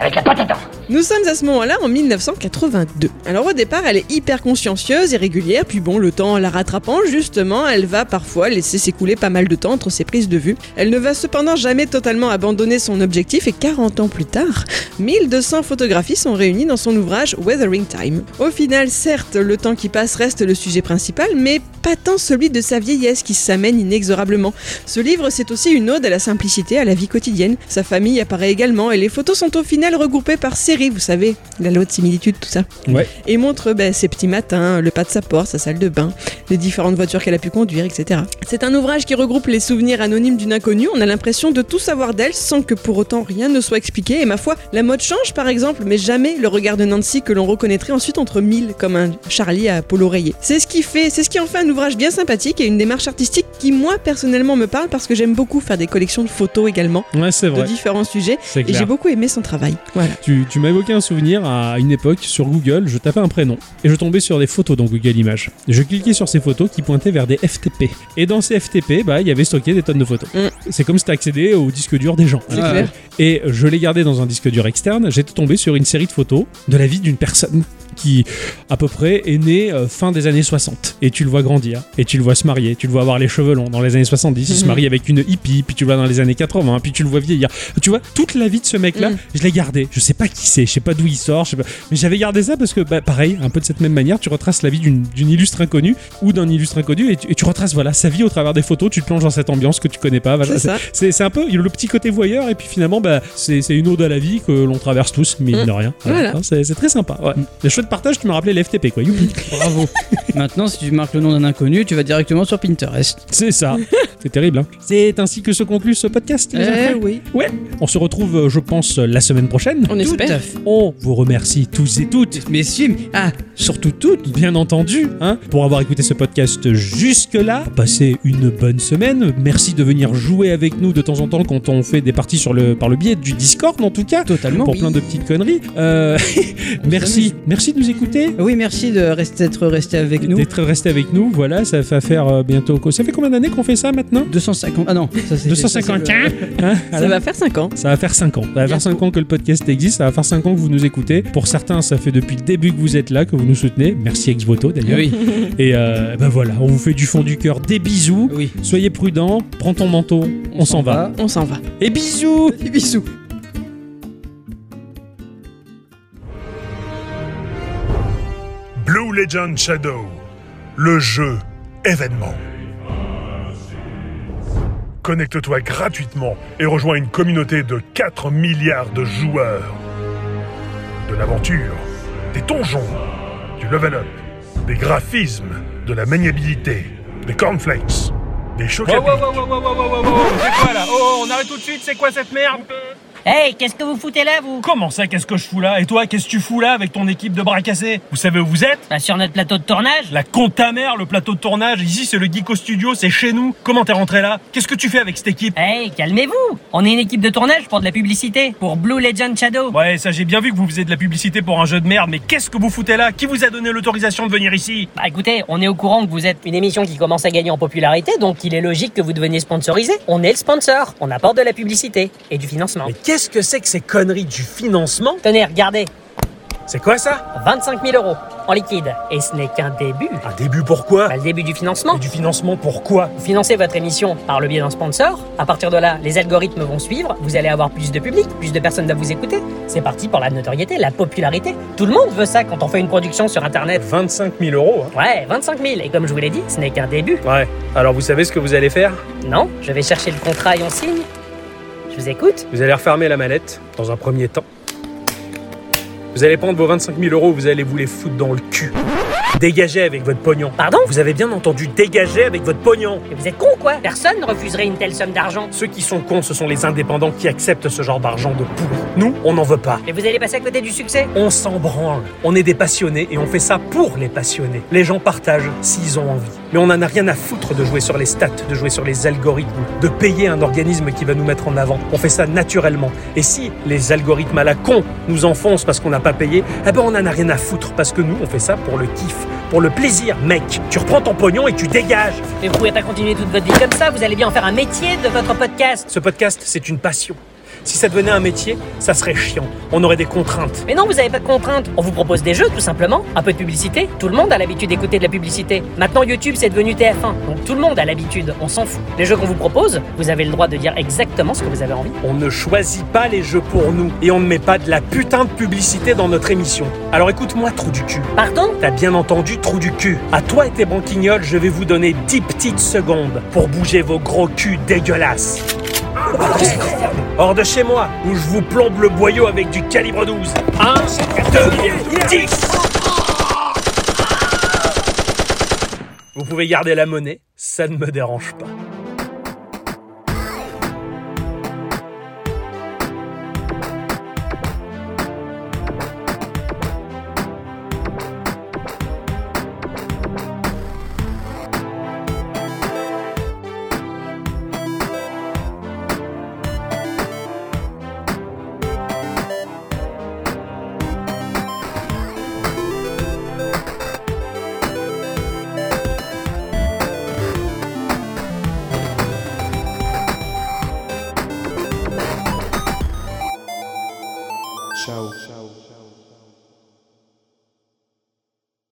Avec la dents. Nous sommes à ce moment-là en 1982. Alors au départ, elle est hyper consciencieuse et régulière, puis bon, le temps la rattrapant, justement, elle va parfois laisser s'écouler pas mal de temps entre ses prises de vue. Elle ne va cependant jamais totalement abandonner son objectif et 40 ans plus tard, 1200 photographies sont réunies dans son ouvrage Weathering Time. Au final, certes, le temps qui passe reste le sujet principal, mais pas tant celui de sa vieillesse qui s'amène inexorablement. Ce livre, c'est aussi une ode à la simplicité, à la vie quotidienne. Sa famille apparaît également et les photos sont au final regroupées par séries, vous savez, la loi de similitude, tout ça. Ouais. Et montre ben, ses petits matins, le pas de sa porte, sa salle de bain, les différentes voitures qu'elle a pu conduire, etc. C'est un ouvrage qui regroupe les souvenirs anonymes d'une inconnue. On a l'impression de tout savoir d'elle sans que pour autant rien ne soit expliqué. Et ma foi, la mode change par exemple, mais jamais le regard de Nancy que l'on reconnaîtrait ensuite entre mille, comme un Charlie à Paul Oreiller. C'est ce qui fait, c'est ce qui en fait un ouvrage bien sympathique et une démarche artistique qui moi personnellement me parle parce que j'aime beaucoup faire des collections de photos également Ouais, c'est de vrai. différents sujets et j'ai beaucoup aimé son travail. Voilà. Tu, tu m'as évoqué un souvenir à une époque sur Google, je tapais un prénom et je tombais sur des photos dans Google Images. Je cliquais sur ces photos qui pointaient vers des FTP. Et dans ces FTP, bah, il y avait stocké des tonnes de photos. Mm. C'est comme si t'accédais au disque dur des gens. Ah, clair. Et je l'ai gardé dans un disque dur externe. J'étais tombé sur une série de photos de la vie d'une personne qui, à peu près, est née euh, fin des années 60. Et tu le vois grandir, et tu le vois se marier, tu le vois avoir les cheveux longs dans les années 70, il se Mhm. marie avec une hippie, puis tu le vois dans les années 80, puis tu le vois vieillir. Tu vois, toute la vie de ce mec-là, Mhm. je l'ai gardé. Je sais pas qui c'est, je sais pas d'où il sort, je sais pas. Mais j'avais gardé ça parce que, bah, pareil, un peu de cette même manière, tu retraces la vie d'une illustre inconnue ou d'un illustre inconnu, et tu, et tu retraces, voilà, sa vie au travers des photos, tu te plonges dans cette ambiance que tu connais pas. voilà. C'est un peu le petit côté voyeur, et puis finalement, bah, c'est une ode à la vie que l'on traverse tous, mine Mm. de rien. Voilà. C'est c'est très sympa. Ouais. Chouette partage, tu me rappelais les FTP, quoi. Youpi. Bravo. Maintenant, si tu marques le nom d'un inconnu, tu vas directement sur Pinterest. C'est ça. C'est terrible. Hein. C'est ainsi que se conclut ce podcast. les Eh enfants. oui. Ouais. On se retrouve, euh, je pense, euh, la semaine prochaine. On Tout espère. fait. On vous remercie tous et toutes. Mais si, ah, surtout toutes. Bien entendu, hein, pour avoir écouté ce podcast jusque-là. Passez une bonne semaine. Merci de venir jouer avec nous de temps en temps quand on fait des parties sur le, par le biais du Discord, en tout cas. Totalement. Pour oui. plein de petites conneries. Euh, [laughs] merci, merci de nous écouter. Oui, merci de rester, être resté avec nous. D'être resté avec nous, voilà, ça va faire euh, bientôt. Ça fait combien d'années qu'on fait ça maintenant? 250. Ah non, ça c'est. 250 ça, le- hein, Ça va faire 5 ans. Ça va faire 5 ans. Ça va faire 5 ans que le podcast existe. Ça va faire 5 ans que vous nous écoutez. Pour certains, ça fait depuis le début que vous êtes là, que vous nous soutenez. Merci Exvoto d'ailleurs. Oui, [laughs] Et euh, ben voilà, on vous fait du fond du cœur des bisous. oui. Soyez prudents. Prends ton manteau. On, s'en va. On s'en va. Et bisous Des bisous. Blue Legend Shadow, le jeu événement. Connecte-toi gratuitement et rejoins une communauté de 4 milliards de joueurs. De l'aventure, des donjons, du level up, des graphismes, de la maniabilité, des cornflakes, des chocs à pic. wow, wow, wow, wow, wow, wow, wow, C'est quoi là? Oh, on arrête tout de suite, c'est quoi cette merde? Hey, qu'est-ce que vous foutez là, vous? Comment ça, qu'est-ce que je fous là? Et toi, qu'est-ce que tu fous là avec ton équipe de bras cassés? Vous savez où vous êtes? Bah, sur notre plateau de tournage. La compte ta mère, le plateau de tournage. Ici, c'est le Geeko Studio, c'est chez nous. Comment t'es rentré là? Qu'est-ce que tu fais avec cette équipe? Hey, calmez-vous. On est une équipe de tournage pour de la publicité, pour Blue Legend Shadow. Ouais, ça j'ai bien vu que vous faisiez de la publicité pour un jeu de merde, mais qu'est-ce que vous foutez là? Qui vous a donné l'autorisation de venir ici? Bah écoutez, on est au courant que vous êtes une émission qui commence à gagner en popularité, donc il est logique que vous deveniez sponsorisé. On est le sponsor, on apporte de la publicité et du financement. Mais qu'est-ce que c'est que ces conneries du financement? Tenez, regardez, C'est quoi ça? 25 000 euros en liquide. Et ce n'est qu'un début. Un début pourquoi Bah, le début du financement. Et du financement pourquoi Vous financez votre émission par le biais d'un sponsor. À partir de là, les algorithmes vont suivre. Vous allez avoir plus de public, plus de personnes à vous écouter. C'est parti pour la notoriété, la popularité. Tout le monde veut ça quand on fait une production sur Internet. 25 000 euros. hein. Ouais, 25 000. Et comme je vous l'ai dit, ce n'est qu'un début. Ouais. Alors vous savez ce que vous allez faire? Non, je vais chercher le contrat et on signe. Vous allez refermer la mallette dans un premier temps. Vous allez prendre vos 25 000 euros, vous allez vous les foutre dans le cul. Dégagez avec votre pognon. Pardon? Vous avez bien entendu, dégagez avec votre pognon. Mais vous êtes con quoi? Personne ne refuserait une telle somme d'argent. Ceux qui sont cons, ce sont les indépendants qui acceptent ce genre d'argent de pourri. Nous, on n'en veut pas. Mais vous allez passer à côté du succès? On s'en branle. On est des passionnés et on fait ça pour les passionnés. Les gens partagent s'ils ont envie. Mais on n'en a rien à foutre de jouer sur les stats, de jouer sur les algorithmes, de payer un organisme qui va nous mettre en avant. On fait ça naturellement. Et si les algorithmes à la con nous enfoncent parce qu'on n'a pas payé, eh ben on n'en a rien à foutre parce que nous, on fait ça pour le kiff, pour le plaisir, mec. Tu reprends ton pognon et tu dégages. Mais vous pouvez pas continuer toute votre vie comme ça. Vous allez bien en faire un métier de votre podcast. Ce podcast, c'est une passion. Si ça devenait un métier, ça serait chiant. On aurait des contraintes. Mais non, vous avez pas de contraintes. On vous propose des jeux, tout simplement. Un peu de publicité. Tout le monde a l'habitude d'écouter de la publicité. Maintenant, YouTube, c'est devenu TF1. Donc tout le monde a l'habitude. On s'en fout. Les jeux qu'on vous propose, vous avez le droit de dire exactement ce que vous avez envie. On ne choisit pas les jeux pour nous et on ne met pas de la putain de publicité dans notre émission. Alors écoute-moi, trou du cul. Pardon? T'as bien entendu, trou du cul. À toi et tes banquignoles, je vais vous donner 10 petites secondes pour bouger vos gros culs dégueulasses. Hors de chez moi, où je vous plombe le boyau avec du calibre 12. 1, 2, 10 Vous pouvez garder la monnaie, ça ne me dérange pas.